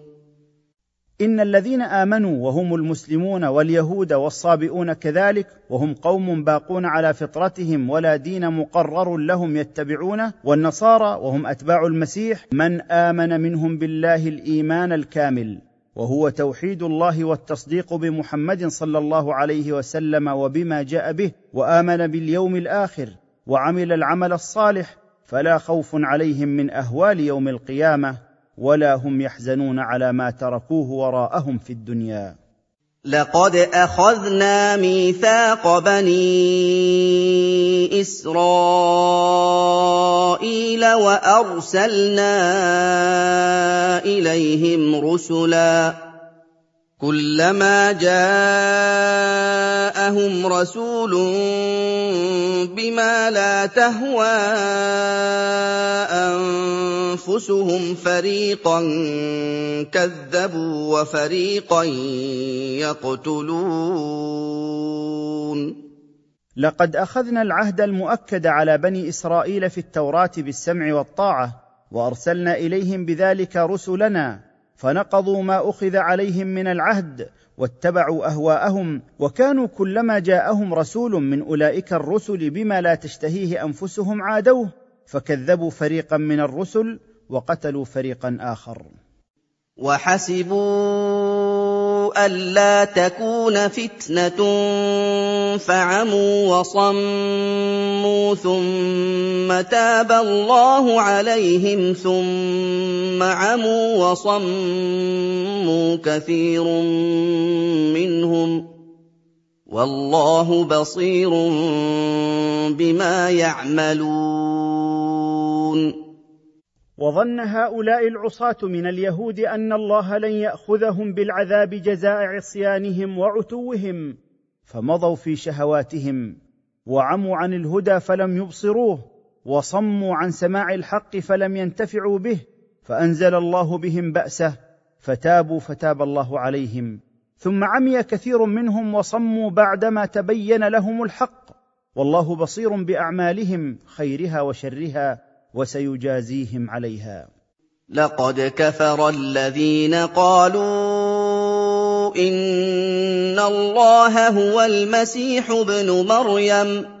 إن الذين آمنوا وهم المسلمون واليهود والصابئون كذلك وهم قوم باقون على فطرتهم ولا دين مقرر لهم يتبعونه والنصارى وهم أتباع المسيح من آمن منهم بالله الإيمان الكامل وهو توحيد الله والتصديق بمحمد صلى الله عليه وسلم وبما جاء به وآمن باليوم الآخر وعمل العمل الصالح فلا خوف عليهم من أهوال يوم القيامة ولا هم يحزنون على ما تركوه وراءهم في الدنيا. لقد أخذنا ميثاق بني إسرائيل وأرسلنا إليهم رسلا. كلما جاءهم رسول بما لا تهوى أنفسهم فريقا كذبوا وفريقا يقتلون. لقد أخذنا العهد المؤكد على بني إسرائيل في التوراة بالسمع والطاعة وأرسلنا إليهم بذلك رسلنا فنقضوا ما أخذ عليهم من العهد واتبعوا أهواءهم وكانوا كلما جاءهم رسول من أولئك الرسل بما لا تشتهيه أنفسهم عادوه. فكذبوا فريقا من الرسل وقتلوا فريقا آخر. وحسبوا ألا تكون فتنة فعموا وصموا ثم تاب الله عليهم ثم عموا وصموا كثير منهم والله بصير بما يعملون. وظن هؤلاء العصاة من اليهود أن الله لن يأخذهم بالعذاب جزاء عصيانهم وعتوهم فمضوا في شهواتهم وعموا عن الهدى فلم يبصروه وصموا عن سماع الحق فلم ينتفعوا به فأنزل الله بهم بأسه فتابوا فتاب الله عليهم. ثم عمي كثير منهم وصموا بعدما تبين لهم الحق. والله بصير بأعمالهم خيرها وشرها وسيجازيهم عليها. لقد كفر الذين قالوا إن الله هو المسيح ابن مريم.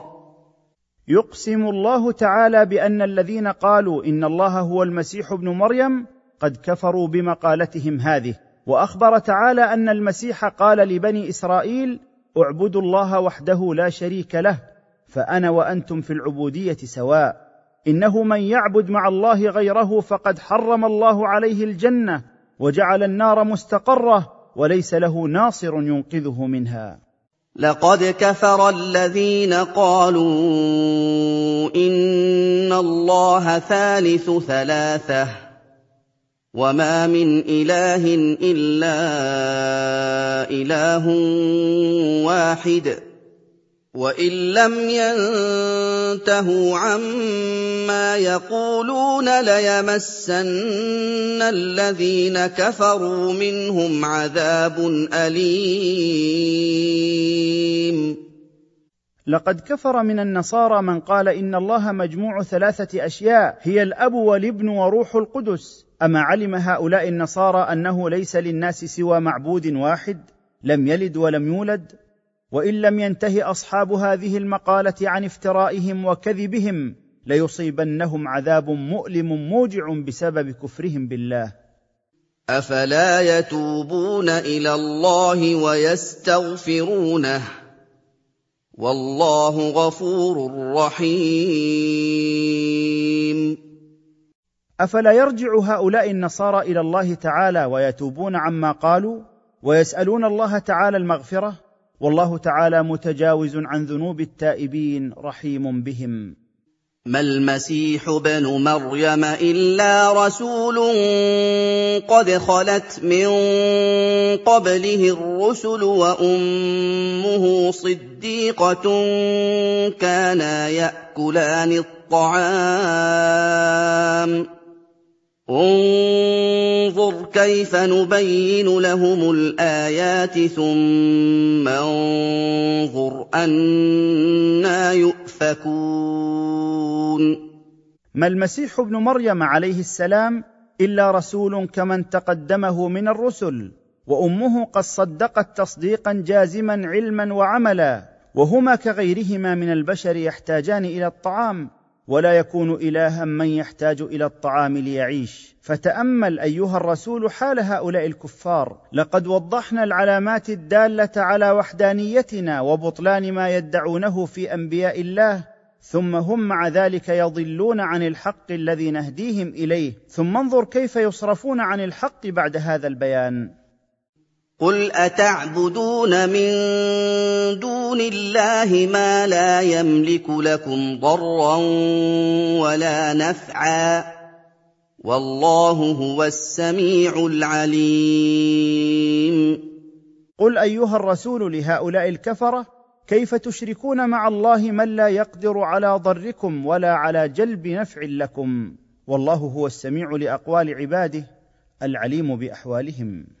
يقسم الله تعالى بأن الذين قالوا إن الله هو المسيح ابن مريم قد كفروا بمقالتهم هذه. وأخبر تعالى أن المسيح قال لبني إسرائيل اعبدوا الله وحده لا شريك له فأنا وأنتم في العبودية سواء. إنه من يعبد مع الله غيره فقد حرم الله عليه الجنة وجعل النار مستقرة وليس له ناصر ينقذه منها. لقد كفر الذين قالوا إن الله ثالث ثلاثة وما من إله إلا إله واحد. وان لم ينتهوا عما يقولون ليمسن الذين كفروا منهم عذاب اليم. لقد كفر من النصارى من قال ان الله مجموع ثلاثة اشياء هي الاب والابن وروح القدس. اما علم هؤلاء النصارى انه ليس للناس سوى معبود واحد لم يلد ولم يولد. وإن لم ينته أصحاب هذه المقالة عن افترائهم وكذبهم ليصيبنهم عذاب مؤلم موجع بسبب كفرهم بالله. أفلا يتوبون إلى الله ويستغفرونه؟ والله غفور رحيم. أفلا يرجع هؤلاء النصارى إلى الله تعالى ويتوبون عما قالوا؟ ويسألون الله تعالى المغفرة؟ والله تعالى متجاوز عن ذنوب التائبين رحيم بهم. ما المسيح ابن مريم إلا رسول قد خلت من قبله الرسل وأمه صديقة كانا يأكلان الطعام. انظر كيف نبين لهم الآيات ثم انظر أنا يؤفكون. ما المسيح ابن مريم عليه السلام إلا رسول كمن تقدمه من الرسل وأمه قد صدقت تصديقا جازما علما وعملا وهما كغيرهما من البشر يحتاجان إلى الطعام ولا يكون الها من يحتاج إلى الطعام ليعيش. فتأمل أيها الرسول حال هؤلاء الكفار. لقد وضحنا العلامات الدالة على وحدانيتنا وبطلان ما يدعونه في أنبياء الله. ثم هم مع ذلك يضلون عن الحق الذي نهديهم إليه. ثم انظر كيف يصرفون عن الحق بعد هذا البيان. قل اتعبدون من دون الله ما لا يملك لكم ضرا ولا نفعا والله هو السميع العليم. قل ايها الرسول لهؤلاء الكفره كيف تشركون مع الله من لا يقدر على ضركم ولا على جلب نفع لكم؟ والله هو السميع لاقوال عباده العليم باحوالهم.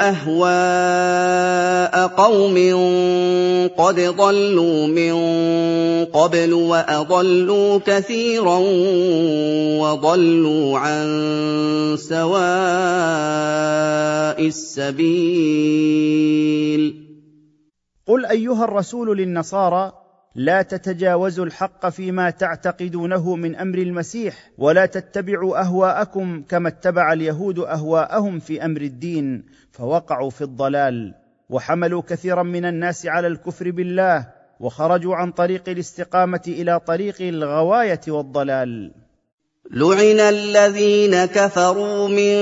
أهواء قوم قد ضلوا من قبل وأضلوا كثيرا وضلوا عن سواء السبيل. قل أيها الرسول للنصارى لا تتجاوزوا الحق فيما تعتقدونه من أمر المسيح ولا تتبعوا أهواءكم كما اتبع اليهود أهواءهم في أمر الدين فوقعوا في الضلال وحملوا كثيرا من الناس على الكفر بالله وخرجوا عن طريق الاستقامة إلى طريق الغواية والضلال. لعن الذين كفروا من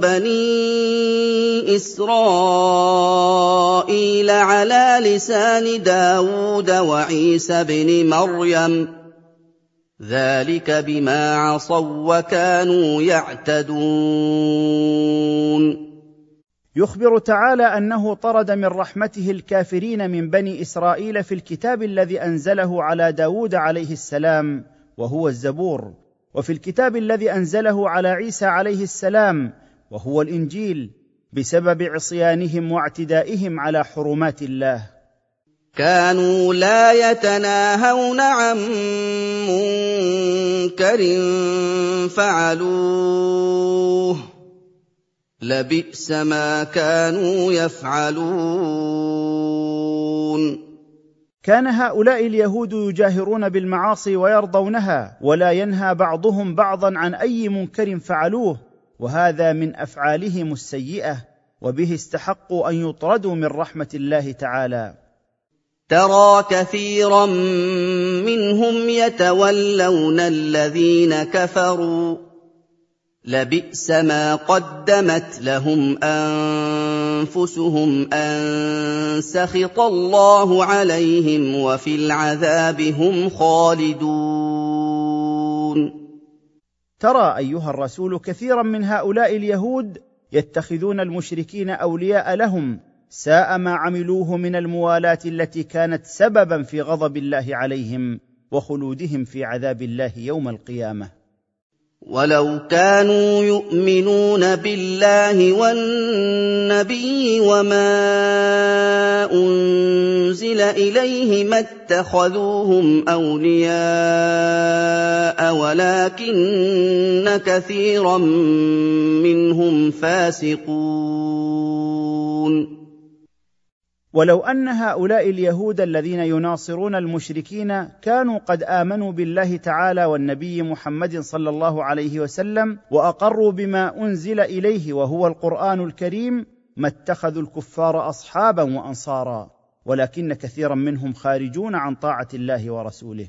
بني اسرائيل على لسان داود وعيسى بن مريم ذلك بما عصوا وكانوا يعتدون يخبر تعالى انه طرد من رحمته الكافرين من بني اسرائيل في الكتاب الذي انزله على داود عليه السلام وهو الزبور وفي الكتاب الذي أنزله على عيسى عليه السلام وهو الإنجيل بسبب عصيانهم واعتدائهم على حرمات الله. كانوا لا يتناهون عن منكر فعلوه. لبئس ما كانوا يفعلون. كان هؤلاء اليهود يجاهرون بالمعاصي ويرضونها ولا ينهى بعضهم بعضا عن أي منكر فعلوه وهذا من أفعالهم السيئة وبه استحقوا أن يطردوا من رحمة الله تعالى. ترى كثيرا منهم يتولون الذين كفروا. لبئس ما قدمت لهم أنفسهم أن سخط الله عليهم وفي العذاب هم خالدون. ترى أيها الرسول كثيرا من هؤلاء اليهود يتخذون المشركين أولياء لهم ساء ما عملوه من الموالاة التي كانت سببا في غضب الله عليهم وخلودهم في عذاب الله يوم القيامة. وَلَوْ كَانُوا يُؤْمِنُونَ بِاللَّهِ وَالنَّبِيِّ وَمَا أُنزِلَ إِلَيْهِ مَا اتَّخَذُوهُمْ أَوْلِيَاءَ وَلَٰكِنَّ كَثِيرًا مِّنْهُمْ فَاسِقُونَ ولو أن هؤلاء اليهود الذين يناصرون المشركين كانوا قد آمنوا بالله تعالى والنبي محمد صلى الله عليه وسلم وأقروا بما أنزل إليه وهو القرآن الكريم ما اتخذوا الكفار أصحابا وأنصارا. ولكن كثيرا منهم خارجون عن طاعة الله ورسوله.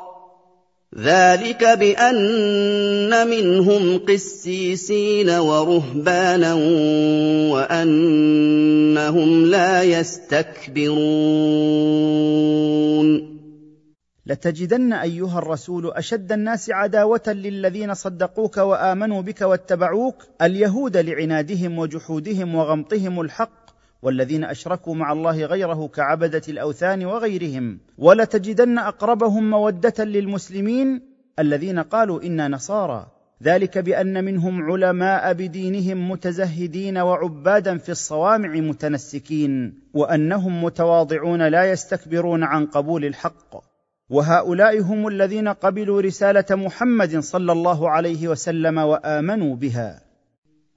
ذلك بأن منهم قسيسين ورهبانا وأنهم لا يستكبرون. لتجدن أيها الرسول أشد الناس عداوة للذين صدقوك وآمنوا بك واتبعوك اليهود لعنادهم وجحودهم وغمطهم الحق والذين أشركوا مع الله غيره كعبدة الأوثان وغيرهم ولتجدن أقربهم مودة للمسلمين الذين قالوا إنا نصارى. ذلك بأن منهم علماء بدينهم متزهدين وعبادا في الصوامع متنسكين وأنهم متواضعون لا يستكبرون عن قبول الحق. وهؤلاء هم الذين قبلوا رسالة محمد صلى الله عليه وسلم وآمنوا بها.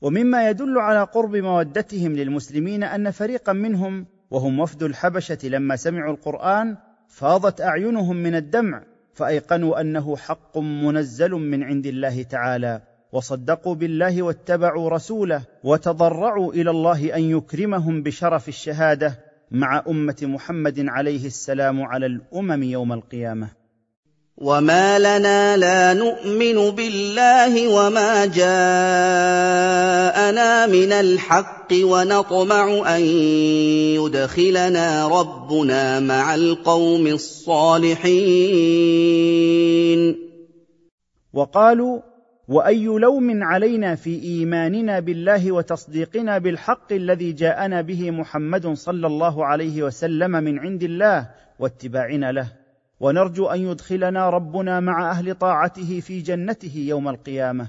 ومما يدل على قرب مودتهم للمسلمين أن فريقا منهم وهم وفد الحبشة لما سمعوا القرآن فاضت أعينهم من الدمع فأيقنوا أنه حق منزل من عند الله تعالى وصدقوا بالله واتبعوا رسوله وتضرعوا إلى الله أن يكرمهم بشرف الشهادة مع أمة محمد عليه السلام على الأمم يوم القيامة. وما لنا لا نؤمن بالله وما جاءنا من الحق ونطمع ان يدخلنا ربنا مع القوم الصالحين وقالوا واي لوم علينا في ايماننا بالله وتصديقنا بالحق الذي جاءنا به محمد صلى الله عليه وسلم من عند الله واتباعنا له ونرجو أن يدخلنا ربنا مع أهل طاعته في جنته يوم القيامة.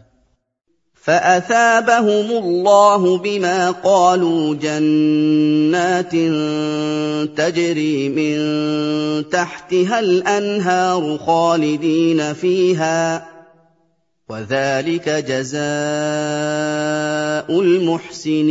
فأثابهم الله بما قالوا جنات تجري من تحتها الأنهار خالدين فيها وذلك جزاء المحسنين.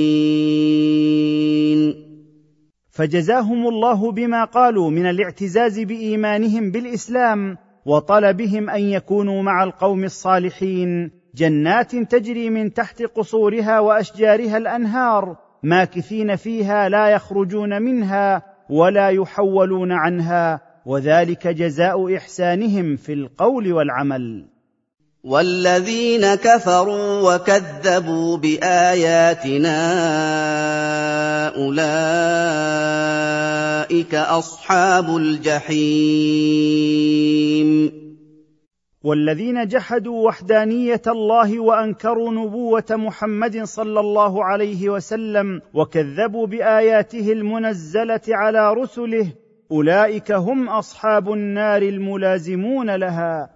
فجزاهم الله بما قالوا من الاعتزاز بإيمانهم بالإسلام وطلبهم أن يكونوا مع القوم الصالحين. جنات تجري من تحت قصورها وأشجارها الأنهار. ماكثين فيها لا يخرجون منها ولا يحولون عنها. وذلك جزاء إحسانهم في القول والعمل. والذين كفروا وكذبوا بآياتنا أولئك أصحاب الجحيم. والذين جحدوا وحدانية الله وأنكروا نبوة محمد صلى الله عليه وسلم وكذبوا بآياته المنزلة على رسله أولئك هم أصحاب النار الملازمون لها.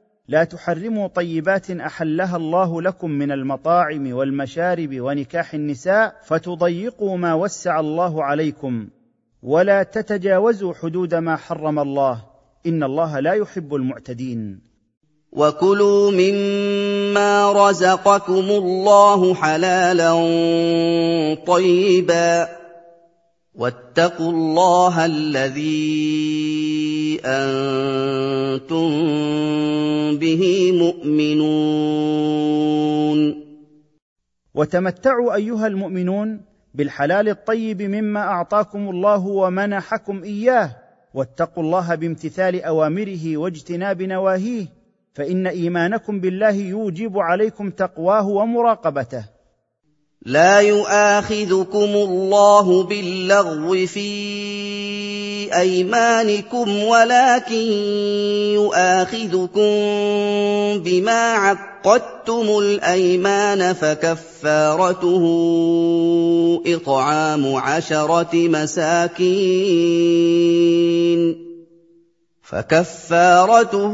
لا تحرموا طيبات أحلها الله لكم من المطاعم والمشارب ونكاح النساء فتضيقوا ما وسع الله عليكم. ولا تتجاوزوا حدود ما حرم الله. إن الله لا يحب المعتدين. وكلوا مما رزقكم الله حلالا طيبا. واتقوا الله الذي أنتم به مؤمنون. وتمتعوا أيها المؤمنون بالحلال الطيب مما أعطاكم الله ومنحكم إياه. واتقوا الله بامتثال أوامره واجتناب نواهيه فإن إيمانكم بالله يوجب عليكم تقواه ومراقبته. لا يؤاخذكم الله باللغو في أيمانكم ولكن يؤاخذكم بما عقدتم الأيمان فكفارته إطعام عشرة مساكين فكفارته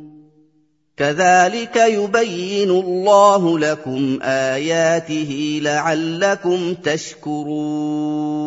كذلك يبين الله لكم آياته لعلكم تشكرون.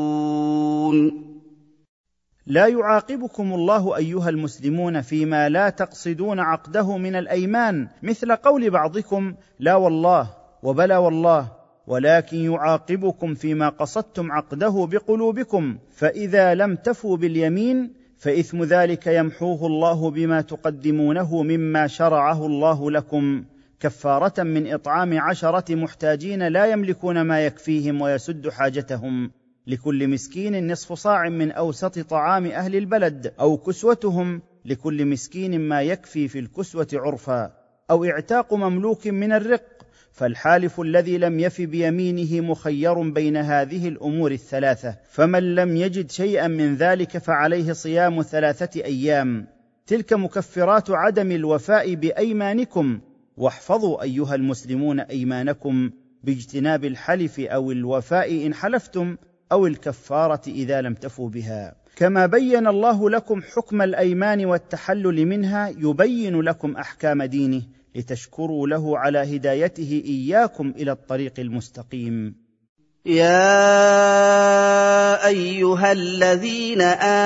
لا يعاقبكم الله أيها المسلمون فيما لا تقصدون عقده من الأيمان مثل قول بعضكم لا والله وبلا والله ولكن يعاقبكم فيما قصدتم عقده بقلوبكم فإذا لم تفوا باليمين فإثم ذلك يمحوه الله بما تقدمونه مما شرعه الله لكم كفارة من إطعام عشرة محتاجين لا يملكون ما يكفيهم ويسد حاجتهم لكل مسكين نصف صاع من أوسط طعام أهل البلد أو كسوتهم لكل مسكين ما يكفي في الكسوة عرفا أو إعتاق مملوك من الرق فالحالف الذي لم يف بيمينه مخير بين هذه الأمور الثلاثة فمن لم يجد شيئا من ذلك فعليه صيام ثلاثة أيام. تلك مكفرات عدم الوفاء بأيمانكم. واحفظوا أيها المسلمون أيمانكم باجتناب الحلف أو الوفاء إن حلفتم أو الكفارة إذا لم تفوا بها. كما بين الله لكم حكم الأيمان والتحلل منها يبين لكم أحكام دينه. لتشكروا له على هدايته إياكم إلى الطريق المستقيم. يَا أَيُّهَا الَّذِينَ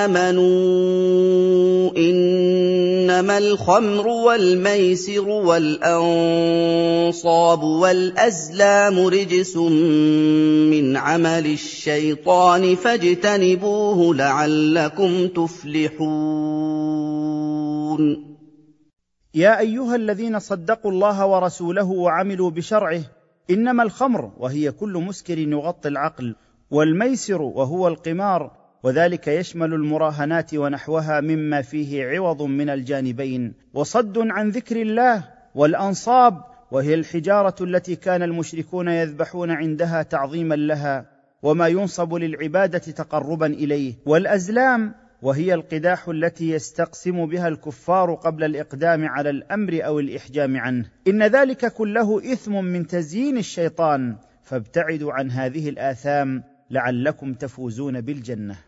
آمَنُوا إِنَّمَا الْخَمْرُ وَالْمَيْسِرُ وَالْأَنصَابُ وَالْأَزْلَامُ رِجْسٌ مِّنْ عَمَلِ الشَّيْطَانِ فَاجْتَنِبُوهُ لَعَلَّكُمْ تُفْلِحُونَ. يا أيها الذين صدقوا الله ورسوله وعملوا بشرعه إنما الخمر وهي كل مسكر يغطي العقل والميسر وهو القمار وذلك يشمل المراهنات ونحوها مما فيه عوض من الجانبين. وصد عن ذكر الله والأنصاب وهي الحجارة التي كان المشركون يذبحون عندها تعظيما لها وما ينصب للعبادة تقربا إليه. والأزلام وهي القداح التي يستقسم بها الكفار قبل الإقدام على الأمر أو الإحجام عنه. إن ذلك كله إثم من تزيين الشيطان. فابتعدوا عن هذه الآثام لعلكم تفوزون بالجنة.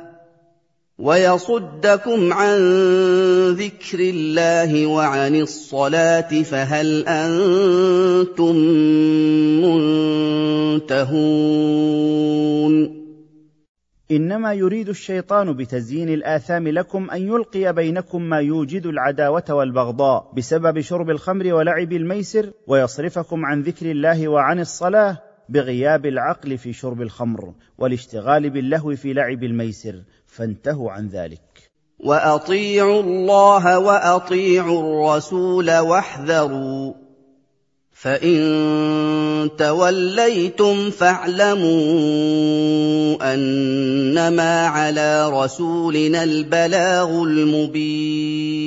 ويصدكم عن ذكر الله وعن الصلاة فهل أنتم منتهون؟ إنما يريد الشيطان بتزيين الآثام لكم أن يلقي بينكم ما يوجد العداوة والبغضاء بسبب شرب الخمر ولعب الميسر ويصرفكم عن ذكر الله وعن الصلاة بغياب العقل في شرب الخمر والاشتغال باللهو في لعب الميسر فانتهوا عن ذلك. وأطيعوا الله وأطيعوا الرسول واحذروا. فإن توليتم فاعلموا أنما على رسولنا البلاغ المبين.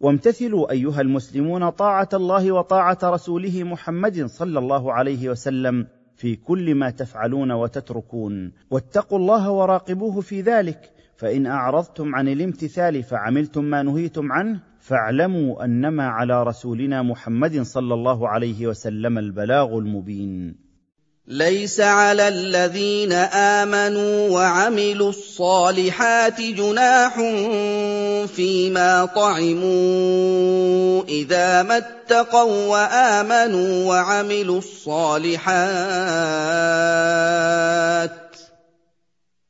وامتثلوا أيها المسلمون طاعة الله وطاعة رسوله محمد صلى الله عليه وسلم. في كل ما تفعلون وتتركون. واتقوا الله وراقبوه في ذلك. فإن أعرضتم عن الامتثال فعملتم ما نهيتم عنه. فاعلموا أنما على رسولنا محمد صلى الله عليه وسلم البلاغ المبين. ليس على الذين آمنوا وعملوا الصالحات جناح فيما طعموا إذا ما اتقوا وآمنوا وعملوا الصالحات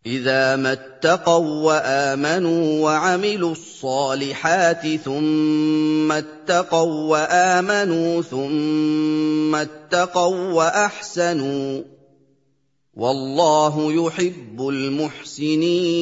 إِذَا مَا اتَّقَوا وَّآمَنُوا وَعَمِلُوا الصَّالِحَاتِ ثُمَّ اتَّقَوا وَّآمَنُوا ثُمَّ اتَّقَوا وَّأَحْسَنُوا وَاللَّهُ يُحِبُّ الْمُحْسِنِينَ.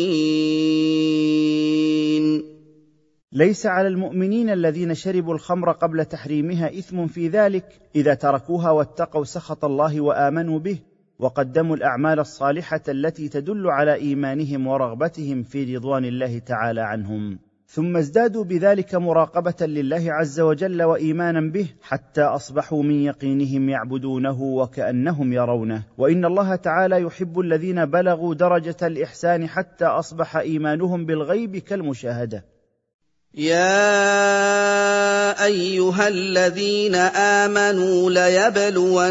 ليس على المؤمنين الذين شربوا الخمر قبل تحريمها إثم في ذلك إذا تركوها واتقوا سخط الله وآمنوا به وقدموا الأعمال الصالحة التي تدل على إيمانهم ورغبتهم في رضوان الله تعالى عنهم. ثم ازدادوا بذلك مراقبة لله عز وجل وإيمانا به حتى أصبحوا من يقينهم يعبدونه وكأنهم يرونه. وإن الله تعالى يحب الذين بلغوا درجة الإحسان حتى أصبح إيمانهم بالغيب كالمشاهدة. يَا أَيُّهَا الَّذِينَ آمَنُوا لَيَبْلُوَنَّكُمُ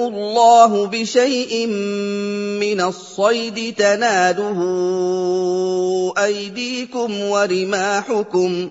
اللَّهُ بِشَيْءٍ مِّنَ الصَّيْدِ تَنَالُهُ أَيْدِيكُمْ وَرِمَاحُكُمْ ۖ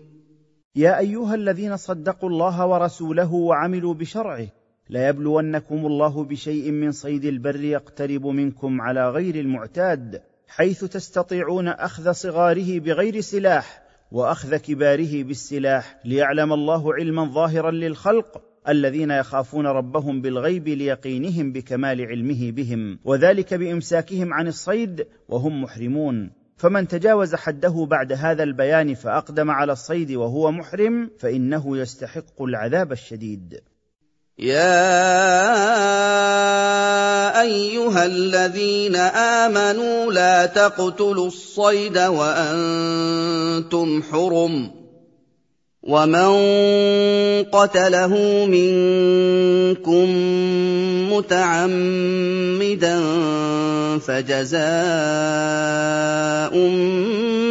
يا أيها الذين صدقوا الله ورسوله وعملوا بشرعه ليبلونكم الله بشيء من صيد البر يقترب منكم على غير المعتاد حيث تستطيعون أخذ صغاره بغير سلاح وأخذ كباره بالسلاح ليعلم الله علما ظاهرا للخلق الذين يخافون ربهم بالغيب ليقينهم بكمال علمه بهم وذلك بإمساكهم عن الصيد وهم محرمون. فمن تجاوز حده بعد هذا البيان فأقدم على الصيد وهو محرم فإنه يستحق العذاب الشديد. يَا أَيُّهَا الَّذِينَ آمَنُوا لَا تَقْتُلُوا الصَّيْدَ وَأَنتُمْ حُرُمٌ ۚ. وَمَن قَتَلَهُ مِنكُم مُّتَعَمِّدًا فَجَزَاءٌ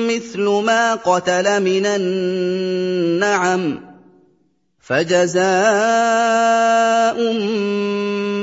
مِّثْلُ مَا قَتَلَ مِنَ النَّعَمِ ۚ فَجَزَاءٌ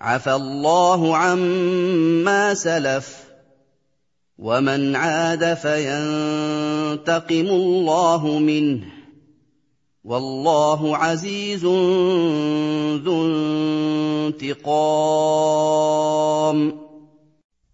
عَفَا اللَّهُ عَمَّا سَلَفَ ۚ وَمَنْ عَادَ فَيَنتَقِمُ اللَّهُ مِنْهُ ۗ وَاللَّهُ عَزِيزٌ ذُو انتِقَامٍ.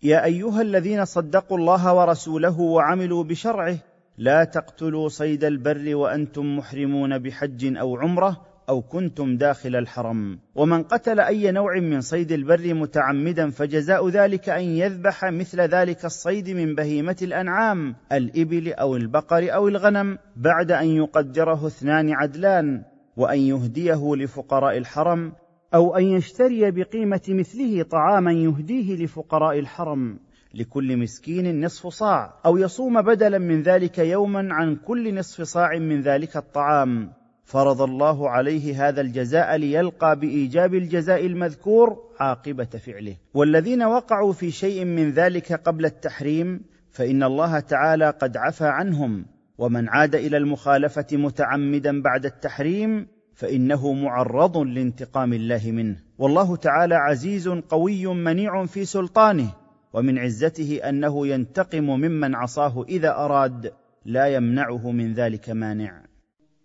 يا أيها الذين صدقوا الله ورسوله وعملوا بشرعه لا تقتلوا صيد البر وأنتم محرمون بحج أو عمرة أو كنتم داخل الحرم. ومن قتل أي نوع من صيد البر متعمدا فجزاء ذلك أن يذبح مثل ذلك الصيد من بهيمة الأنعام الإبل أو البقر أو الغنم بعد أن يقدره اثنان عدلان وأن يهديه لفقراء الحرم أو أن يشتري بقيمة مثله طعاما يهديه لفقراء الحرم. لكل مسكين نصف صاع أو يصوم بدلا من ذلك يوما عن كل نصف صاع من ذلك الطعام. فرض الله عليه هذا الجزاء ليلقى بإيجاب الجزاء المذكور عاقبة فعله. والذين وقعوا في شيء من ذلك قبل التحريم فإن الله تعالى قد عفى عنهم. ومن عاد إلى المخالفة متعمدا بعد التحريم فإنه معرض لانتقام الله منه. والله تعالى عزيز قوي منيع في سلطانه. ومن عزته أنه ينتقم ممن عصاه إذا أراد لا يمنعه من ذلك مانع.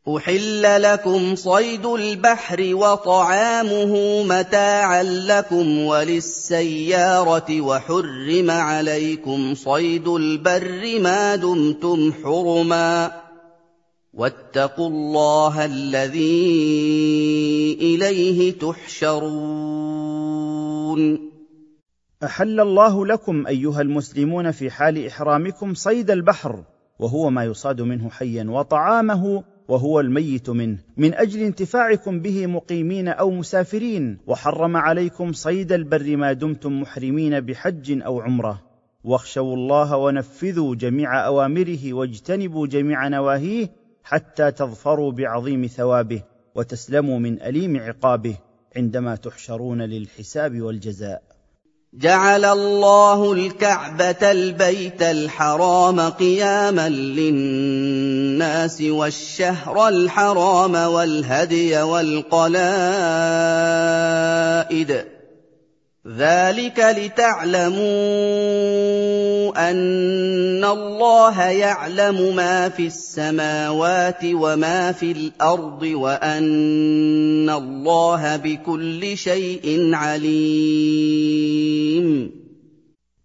أُحِلَّ لَكُمْ صَيْدُ الْبَحْرِ وَطَعَامُهُ مَتَاعًا لَّكُمْ وَلِلسَّيَّارَةِ وَحُرِّمَ عَلَيْكُمْ صَيْدُ الْبَرِّ مَا دُمْتُمْ حُرُمًا ۗ وَاتَّقُوا اللَّهَ الَّذِي إِلَيْهِ تُحْشَرُونَ أحل الله لكم أيها المسلمون في حال إحرامكم صيد البحر وهو ما يصاد منه حيا وطعامه وهو الميت منه. من أجل انتفاعكم به مقيمين أو مسافرين وحرم عليكم صيد البر ما دمتم محرمين بحج أو عمرة. واخشوا الله ونفذوا جميع أوامره واجتنبوا جميع نواهيه حتى تظفروا بعظيم ثوابه وتسلموا من أليم عقابه عندما تحشرون للحساب والجزاء. جعل الله الكعبة البيت الحرام قياما للناس والشهر الحرام والهدي والقلائد ذلك لتعلموا ان الله يعلم ما في السماوات وما في الأرض وان الله بكل شيء عليم.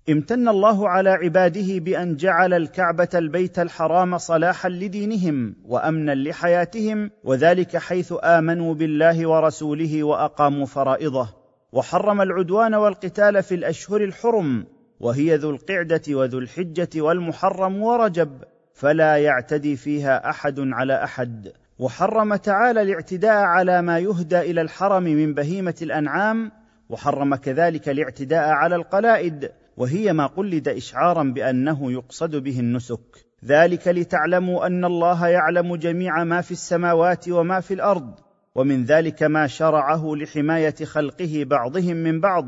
امتن الله على عباده بأن جعل الكعبة البيت الحرام صلاحا لدينهم وامنا لحياتهم وذلك حيث آمنوا بالله ورسوله وأقاموا فرائضه. وحرم العدوان والقتال في الأشهر الحرم وهي ذو القعدة وذو الحجة والمحرم ورجب فلا يعتدي فيها أحد على أحد. وحرم تعالى الاعتداء على ما يهدى إلى الحرم من بهيمة الأنعام وحرم كذلك الاعتداء على القلائد وهي ما قلد إشعارا بأنه يقصد به النسك. ذلك لتعلموا أن الله يعلم جميع ما في السماوات وما في الأرض ومن ذلك ما شرعه لحماية خلقه بعضهم من بعض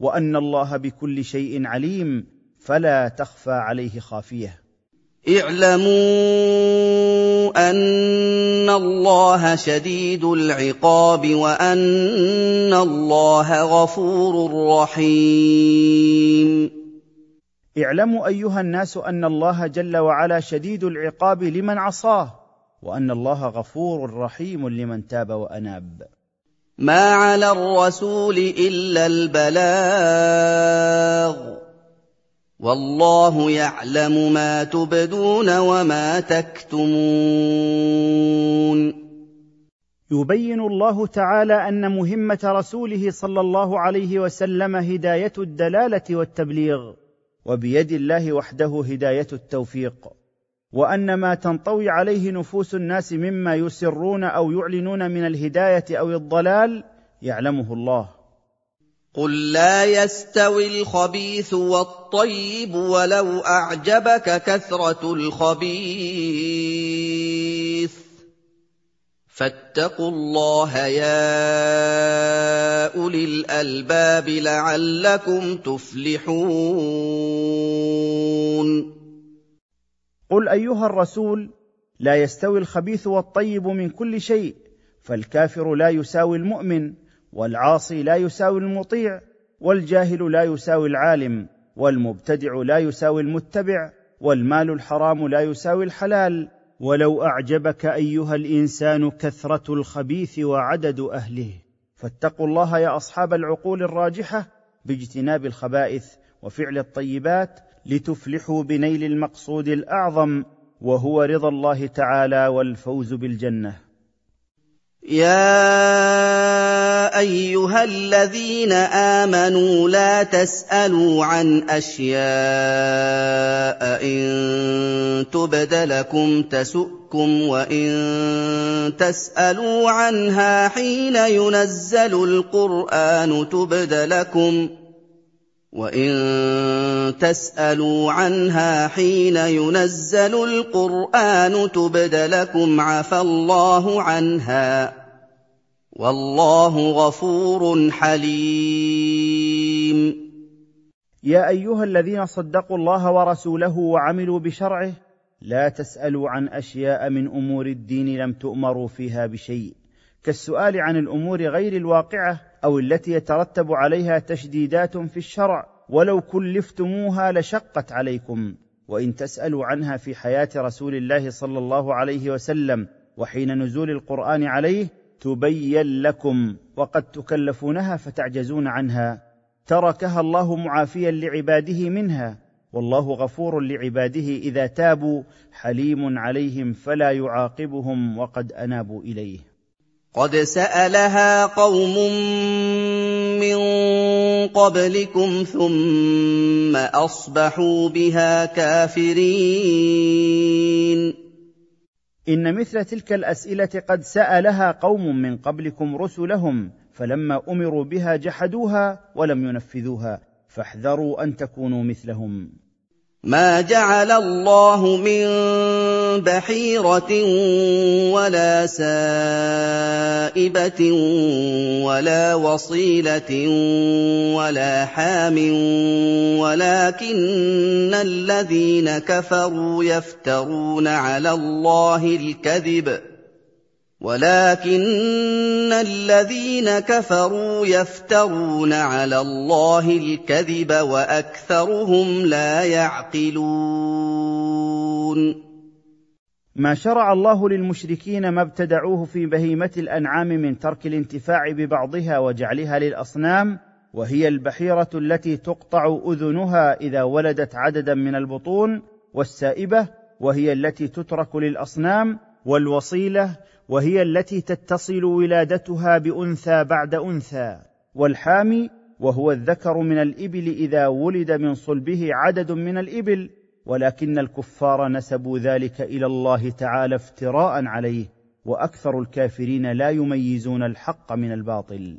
وأن الله بكل شيء عليم فلا تخفى عليه خافية. اعلموا أن الله شديد العقاب وأن الله غفور رحيم. اعلموا أيها الناس أن الله جل وعلا شديد العقاب لمن عصاه وأن الله غفور رحيم لمن تاب وأناب. ما على الرسول إلا البلاغ. والله يعلم ما تبدون وما تكتمون. يبين الله تعالى أن مهمة رسوله صلى الله عليه وسلم هداية الدلالة والتبليغ وبيد الله وحده هداية التوفيق. وأن ما تنطوي عليه نفوس الناس مما يسرون أو يعلنون من الهداية أو الضلال يعلمه الله. قل لا يستوي الخبيث والطيب ولو أعجبك كثرة الخبيث. فاتقوا الله يا أولي الألباب لعلكم تفلحون. قل ايها الرسول لا يستوي الخبيث والطيب من كل شيء فالكافر لا يساوي المؤمن والعاصي لا يساوي المطيع والجاهل لا يساوي العالم والمبتدع لا يساوي المتبع والمال الحرام لا يساوي الحلال. ولو اعجبك ايها الانسان كثره الخبيث وعدد اهله. فاتقوا الله يا اصحاب العقول الراجحه باجتناب الخبائث وفعل الطيبات لتفلحوا بنيل المقصود الأعظم وهو رضا الله تعالى والفوز بالجنة. يا أيها الذين آمنوا لا تسألوا عن أشياء إن تبد لكم تسؤكم وإن تسألوا عنها حين ينزل القرآن تبد لكم وان تسالوا عنها حين ينزل القران تبد لكم عفى الله عنها والله غفور حليم. يا ايها الذين صدقوا الله ورسوله وعملوا بشرعه لا تسالوا عن اشياء من امور الدين لم تؤمروا فيها بشيء. كالسؤال عن الأمور غير الواقعه أو التي يترتب عليها تشديدات في الشرع ولو كلفتموها لشقت عليكم. وإن تسألوا عنها في حياة رسول الله صلى الله عليه وسلم وحين نزول القرآن عليه تبين لكم وقد تكلفونها فتعجزون عنها. تركها الله معافيا لعباده منها. والله غفور لعباده إذا تابوا حليم عليهم فلا يعاقبهم وقد أنابوا إليه. قد سالها قوم من قبلكم ثم اصبحوا بها كافرين ان مثل تلك الاسئله قد سالها قوم من قبلكم رسلهم فلما امروا بها جحدوها ولم ينفذوها فاحذروا ان تكونوا مثلهم ما جعل الله من بحيره ولا سائبه ولا وصيله ولا حام ولكن الذين كفروا يفترون على الله الكذب ولكن الذين كفروا يفترون على الله الكذب وأكثرهم لا يعقلون. ما شرع الله للمشركين ما ابتدعوه في بهيمة الأنعام من ترك الانتفاع ببعضها وجعلها للأصنام وهي البحيرة التي تقطع أذنها إذا ولدت عددا من البطون والسائبة وهي التي تترك للأصنام والوصيلة وهي التي تتصل ولادتها بأنثى بعد أنثى والحامي وهو الذكر من الإبل إذا ولد من صلبه عدد من الإبل ولكن الكفار نسبوا ذلك إلى الله تعالى افتراء عليه وأكثر الكافرين لا يميزون الحق من الباطل.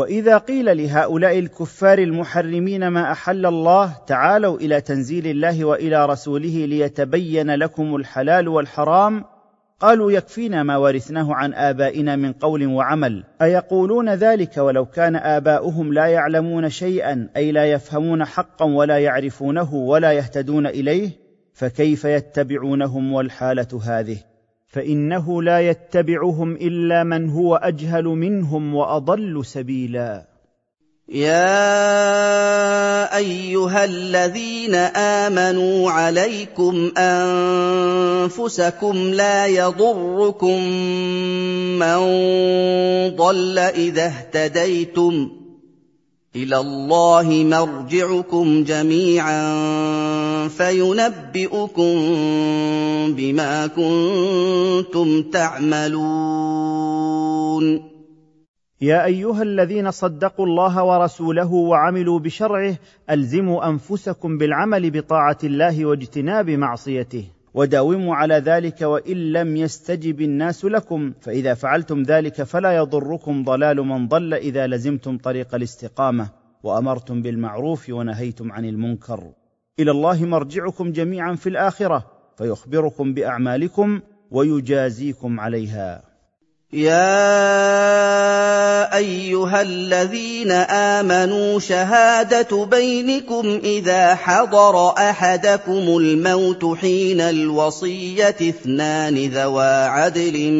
وإذا قيل لهؤلاء الكفار المحرمين ما أحل الله تعالوا إلى تنزيل الله وإلى رسوله ليتبين لكم الحلال والحرام. قالوا يكفينا ما ورثناه عن آبائنا من قول وعمل. أيقولون ذلك ولو كان آباؤهم لا يعلمون شيئا أي لا يفهمون حقا ولا يعرفونه ولا يهتدون إليه؟ فكيف يتبعونهم والحالة هذه؟ فإنه لا يتبعهم إلا من هو أجهل منهم وأضل سبيلا. يا أيها الذين آمنوا عليكم أنفسكم لا يضركم من ضل إذا اهتديتم. إلى الله مرجعكم جميعا فينبئكم بما كنتم تعملون. يا أيها الذين صدقوا الله ورسوله وعملوا بشرعه ألزموا أنفسكم بالعمل بطاعة الله واجتناب معصيته. وداوموا على ذلك وإن لم يستجب الناس لكم. فإذا فعلتم ذلك فلا يضركم ضلال من ضل إذا لزمتم طريق الاستقامة وأمرتم بالمعروف ونهيتم عن المنكر. إلى الله مرجعكم جميعا في الآخرة فيخبركم بأعمالكم ويجازيكم عليها. يا أيها الذين آمنوا شهادة بينكم إذا حضر أحدكم الموت حين الوصية اثنان ذوا عدل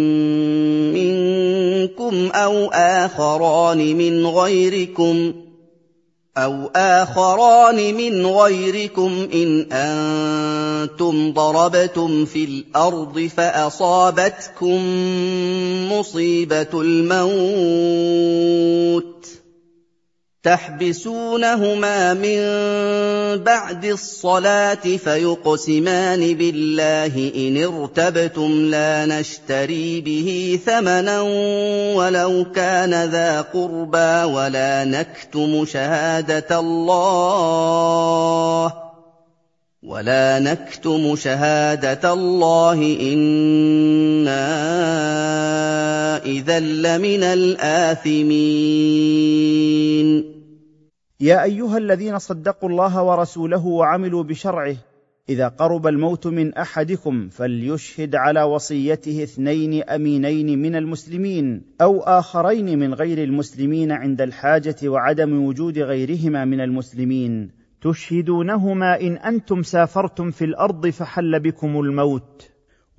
منكم أو آخران من غيركم أَوْ آخَرَانِ مِنْ غَيْرِكُمْ إِنْ أَنتُمْ ضَرَبْتُمْ فِي الْأَرْضِ فَأَصَابَتْكُم مُّصِيبَةُ الْمَوْتِ تحبسونهما من بعد الصلاة فيقسمان بالله إن ارتبتم لا نشتري به ثمنا ولو كان ذا قربى ولا نكتم شهادة الله ولا نكتم شهاده الله أنا اذا لمن الاثمين يا ايها الذين صدقوا الله ورسوله وعملوا بشرعه اذا قرب الموت من احدكم فليشهد على وصيته اثنين امينين من المسلمين أو اخرين من غير المسلمين عند الحاجة وعدم وجود غيرهما من المسلمين تشهدونهما إن أنتم سافرتم في الأرض فحل بكم الموت.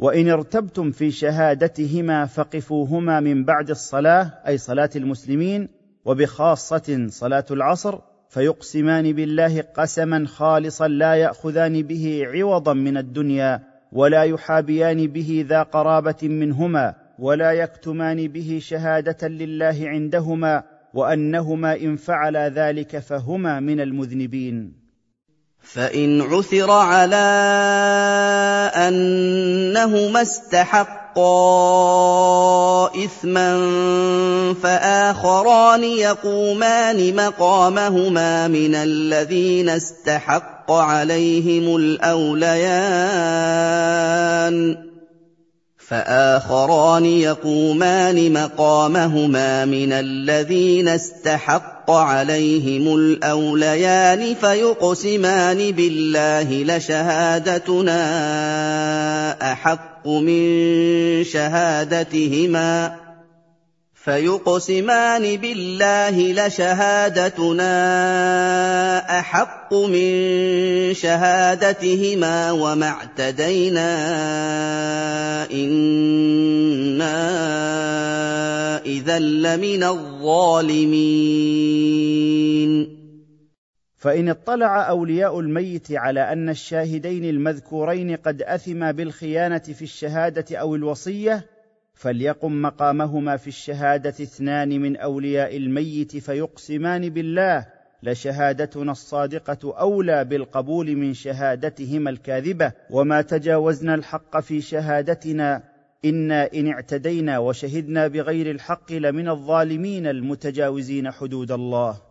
وإن ارتبتم في شهادتهما فقفوهما من بعد الصلاة أي صلاة المسلمين وبخاصة صلاة العصر فيقسمان بالله قسما خالصا لا يأخذان به عوضا من الدنيا ولا يحابيان به ذا قرابة منهما ولا يكتمان به شهادة لله عندهما وأنهما إن فعلا ذلك فهما من المذنبين. فإن عثر على أنهما استحقا إثما فآخران يقومان مقامهما من الذين استحق عليهم الأوليان. فآخران يقومان مقامهما من الذين استحق عليهم الأوليان فيقسمان بالله لشهادتنا أحق من شهادتهما فيقسمان بالله لشهادتنا أحق من شهادتهما وما اعتدينا إنا إذا لمن الظالمين. فإن اطلع أولياء الميت على أن الشاهدين المذكورين قد اثما بالخيانة في الشهادة أو الوصية فليقم مقامهما في الشهادة اثنان من أولياء الميت فيقسمان بالله لشهادتنا الصادقة أولى بالقبول من شهادتهما الكاذبة. وما تجاوزنا الحق في شهادتنا إنا إن اعتدينا وشهدنا بغير الحق لمن الظالمين المتجاوزين حدود الله.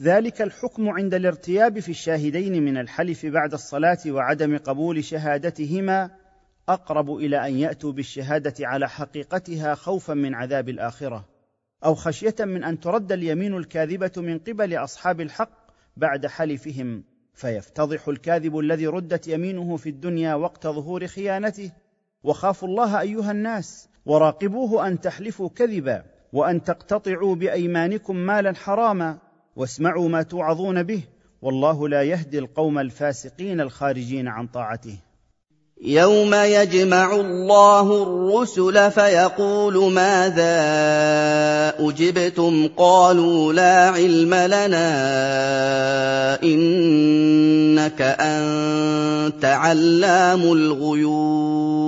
ذلك الحكم عند الارتياب في الشاهدين من الحلف بعد الصلاة وعدم قبول شهادتهما أقرب إلى أن يأتوا بالشهادة على حقيقتها خوفا من عذاب الآخرة أو خشية من أن ترد اليمين الكاذبة من قبل أصحاب الحق بعد حلفهم فيفتضح الكاذب الذي ردت يمينه في الدنيا وقت ظهور خيانته وخافوا الله أيها الناس وراقبوه أن تحلفوا كذبا وأن تقتطعوا بأيمانكم مالا حراما واسمعوا ما توعظون به والله لا يهدي القوم الفاسقين الخارجين عن طاعته. يوم يجمع الله الرسل فيقول ماذا أجبتم؟ قالوا لا علم لنا إنك أنت علام الغيوب.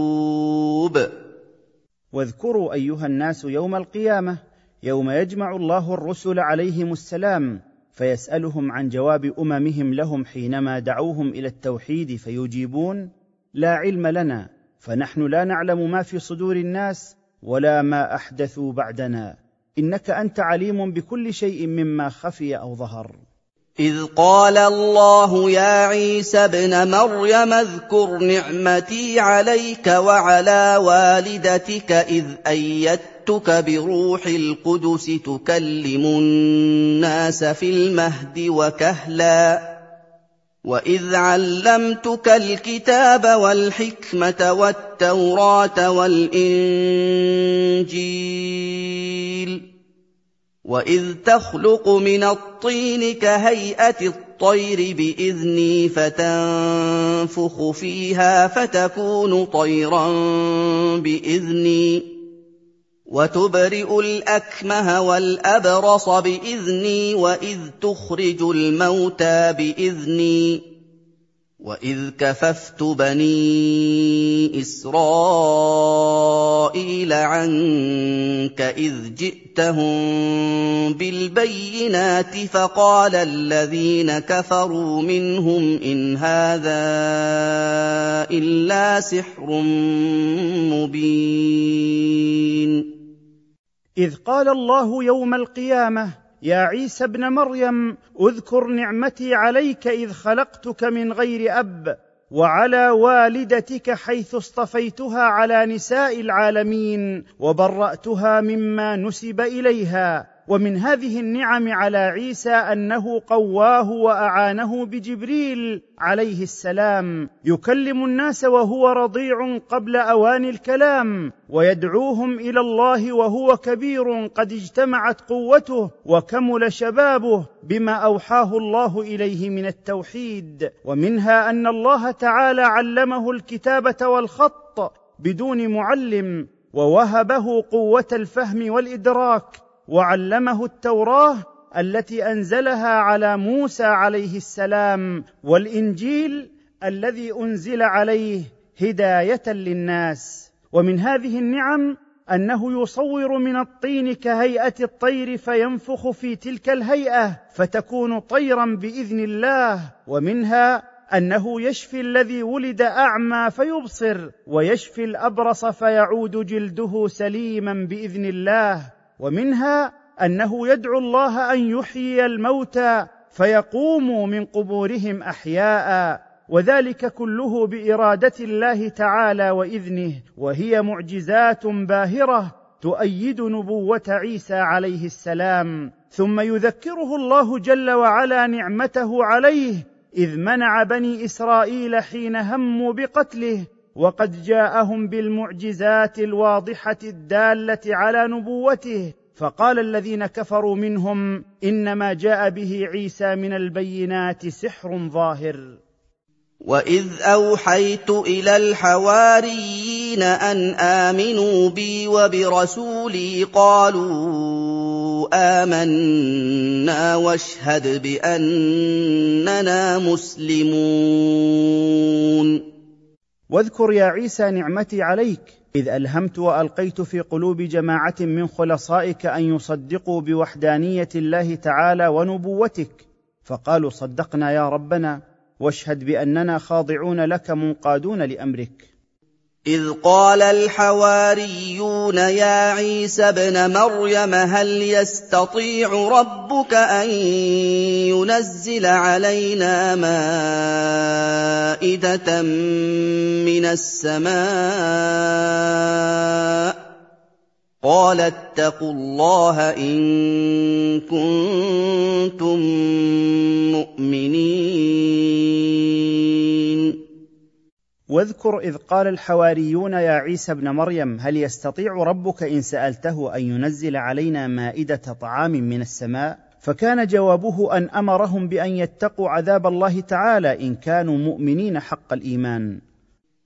واذكروا أيها الناس يوم القيامة يوم يجمع الله الرسل عليهم السلام فيسألهم عن جواب أممهم لهم حينما دعوهم إلى التوحيد فيجيبون لا علم لنا فنحن لا نعلم ما في صدور الناس ولا ما أحدثوا بعدنا. إنك أنت عليم بكل شيء مما خفي أو ظهر. إذ قال الله يا عيسى ابن مريم اذكر نعمتي عليك وعلى والدتك إذ ايدتك بروح القدس تكلم الناس في المهد وكهلا وإذ علمتك الكتاب والحكمة والتوراة والإنجيل وإذ تخلق من الطين كهيئة الطير بإذني فتنفخ فيها فتكون طيرا بإذني وتبرئ الأكمه والأبرص بإذني وإذ تخرج الموتى بإذني وإذ كففت بني إسرائيل عنك إذ جئتهم بالبينات فقال الذين كفروا منهم إن هذا إلا سحر مبين إذ قال الله يوم القيامة يا عيسى ابن مريم اذكر نعمتي عليك إذ خلقتك من غير أب وعلى والدتك حيث اصطفيتها على نساء العالمين وبرأتها مما نسب إليها. ومن هذه النعم على عيسى أنه قواه وأعانه بجبريل عليه السلام. يكلم الناس وهو رضيع قبل اوان الكلام ويدعوهم إلى الله وهو كبير قد اجتمعت قوته وكمل شبابه بما أوحاه الله إليه من التوحيد. ومنها أن الله تعالى علمه الكتابة والخط بدون معلم ووهبه قوة الفهم والإدراك. وعلمه التوراه التي أنزلها على موسى عليه السلام والإنجيل الذي أنزل عليه هداية للناس. ومن هذه النعم أنه يصور من الطين كهيئة الطير فينفخ في تلك الهيئة فتكون طيرا بإذن الله. ومنها أنه يشفي الذي ولد أعمى فيبصر ويشفي الأبرص فيعود جلده سليما بإذن الله. ومنها أنه يدعو الله أن يحيي الموتى فيقوموا من قبورهم أحياء وذلك كله بإرادة الله تعالى وإذنه وهي معجزات باهرة تؤيد نبوة عيسى عليه السلام. ثم يذكره الله جل وعلا نعمته عليه إذ منع بني إسرائيل حين هموا بقتله وقد جاءهم بالمعجزات الواضحة الدالة على نبوته فقال الذين كفروا منهم إنما جاء به عيسى من البينات سحر ظاهر. واذ اوحيت إلى الحواريين ان امنوا بي وبرسولي قالوا امنا واشهد باننا مسلمون واذكر يا عيسى نعمتي عليك إذ ألهمت وألقيت في قلوب جماعة من خلصائك أن يصدقوا بوحدانية الله تعالى ونبوتك. فقالوا صدقنا يا ربنا واشهد بأننا خاضعون لك منقادون لأمرك. إذ قال الحواريون يا عيسى ابن مريم هل يستطيع ربك أن ينزل علينا مائدة من السماء؟ قال اتقوا الله إن كنتم مؤمنين. واذكر إذ قال الحواريون يا عيسى ابن مريم هل يستطيع ربك إن سألته أن ينزل علينا مائدة طعام من السماء؟ فكان جوابه أن أمرهم بأن يتقوا عذاب الله تعالى إن كانوا مؤمنين حق الإيمان.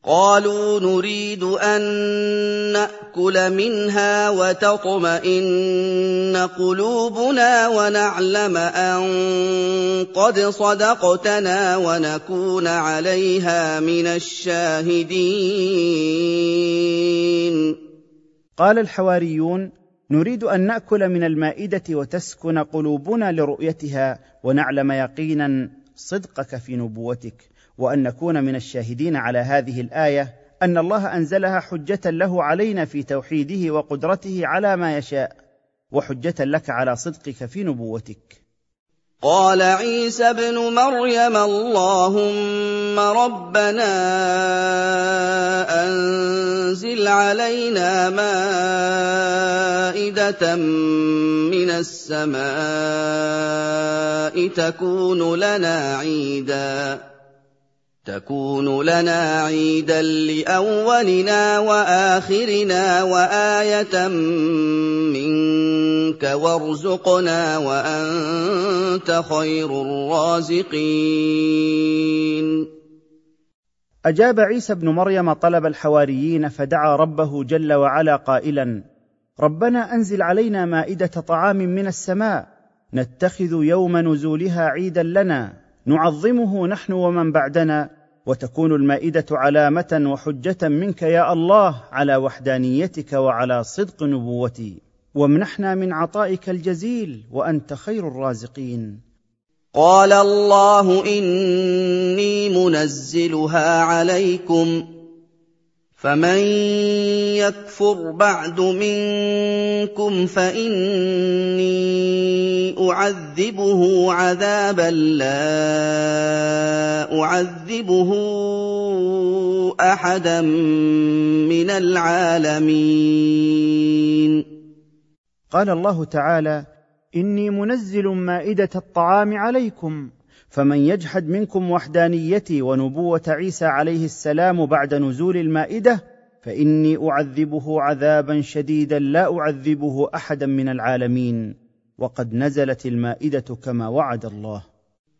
قالوا نريد أن نأكل منها وتطمئن قلوبنا ونعلم أن قد صدقتنا ونكون عليها من الشاهدين. قال الحواريون نريد أن نأكل من المائدة وتسكن قلوبنا لرؤيتها ونعلم يقينا صدقك في نبوتك. وأن نكون من الشاهدين على هذه الآية أن الله أنزلها حجة له علينا في توحيده وقدرته على ما يشاء وحجة لك على صدقك في نبوتك. قال عيسى ابن مريم اللهم ربنا أنزل علينا مائدة من السماء تكون لنا عيداً. تكون لنا عيدا لأولنا وآخرنا وآية منك وارزقنا وأنت خير الرازقين. أجاب عيسى ابن مريم طلب الحواريين فدعا ربه جل وعلا قائلا ربنا أنزل علينا مائدة طعام من السماء نتخذ يوم نزولها عيدا لنا. نعظمه نحن ومن بعدنا وتكون المائدة علامة وحجة منك يا الله على وحدانيتك وعلى صدق نبوتي. وامنحنا من عطائك الجزيل وأنت خير الرازقين. قال الله إني منزلها عليكم. فمن يكفر بعد منكم فاني اعذبه عذابا لا اعذبه احدا من العالمين قال الله تعالى اني منزل مائده الطعام عليكم فمن يجحد منكم وحدانيتي ونبوة عيسى عليه السلام بعد نزول المائدة فإني أعذبه عذابا شديدا لا أعذبه احدا من العالمين. وقد نزلت المائدة كما وعد الله.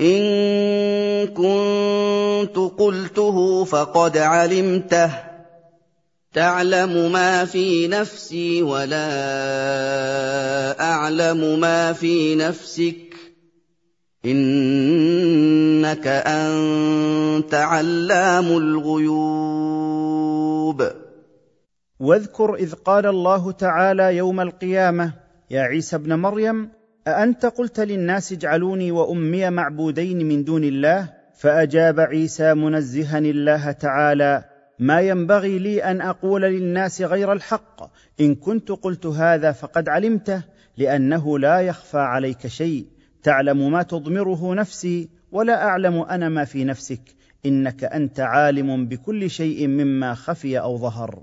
إن كنت قلته فقد علمته. تعلم ما في نفسي ولا أعلم ما في نفسك. إنك أنت علام الغيوب. واذكر إذ قال الله تعالى يوم القيامة يا عيسى ابن مريم أأنت قلت للناس اجعلوني وأمي معبودين من دون الله؟ فأجاب عيسى منزها الله تعالى ما ينبغي لي أن أقول للناس غير الحق. إن كنت قلت هذا فقد علمته لأنه لا يخفى عليك شيء. تعلم ما تضمره نفسي ولا أعلم أنا ما في نفسك. إنك أنت عالم بكل شيء مما خفي أو ظهر.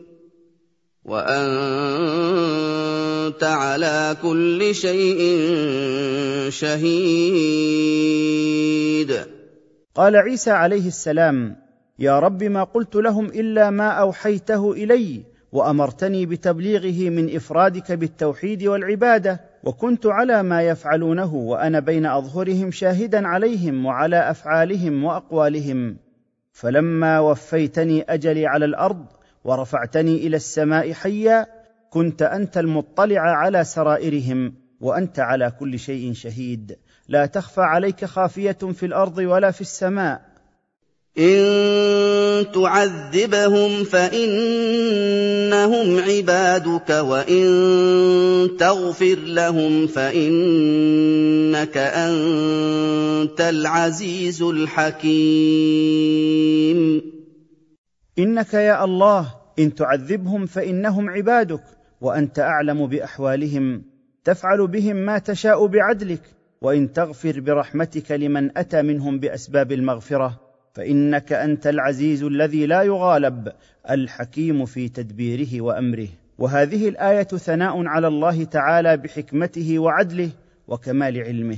وأنت على كل شيء شهيد. قال عيسى عليه السلام يا رب ما قلت لهم إلا ما أوحيته إلي وأمرتني بتبليغه من إفرادك بالتوحيد والعبادة وكنت على ما يفعلونه وأنا بين أظهرهم شاهدا عليهم وعلى أفعالهم وأقوالهم. فلما وفيتني أجلي على الأرض ورفعتني إلى السماء حيا كنت أنت المطلع على سرائرهم وأنت على كل شيء شهيد. لا تخفى عليك خافية في الأرض ولا في السماء. إن تعذبهم فإنهم عبادك وإن تغفر لهم فإنك أنت العزيز الحكيم. إنك يا الله إن تعذبهم فإنهم عبادك وأنت أعلم بأحوالهم تفعل بهم ما تشاء بعدلك وإن تغفر برحمتك لمن أتى منهم بأسباب المغفرة فإنك أنت العزيز الذي لا يغالب الحكيم في تدبيره وأمره. وهذه الآية ثناء على الله تعالى بحكمته وعدله وكمال علمه.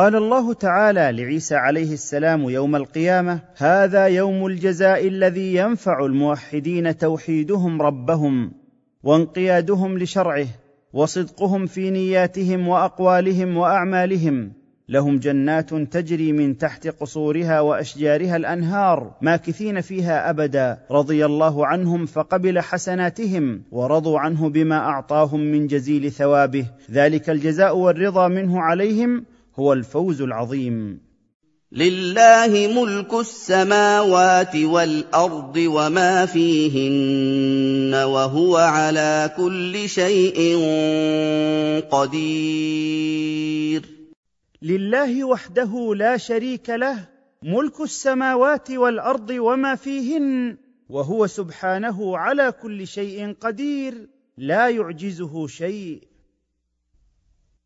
قال الله تعالى لعيسى عليه السلام يوم القيامة هذا يوم الجزاء الذي ينفع الموحدين توحيدهم ربهم وانقيادهم لشرعه وصدقهم في نياتهم وأقوالهم وأعمالهم. لهم جنات تجري من تحت قصورها وأشجارها الأنهار ماكثين فيها أبدا. رضي الله عنهم فقبل حسناتهم ورضوا عنه بما أعطاهم من جزيل ثوابه. ذلك الجزاء والرضا منه عليهم هو الفوز العظيم. لله ملك السماوات والأرض وما فيهن وهو على كل شيء قدير. لله وحده لا شريك له ملك السماوات والأرض وما فيهن وهو سبحانه على كل شيء قدير لا يعجزه شيء.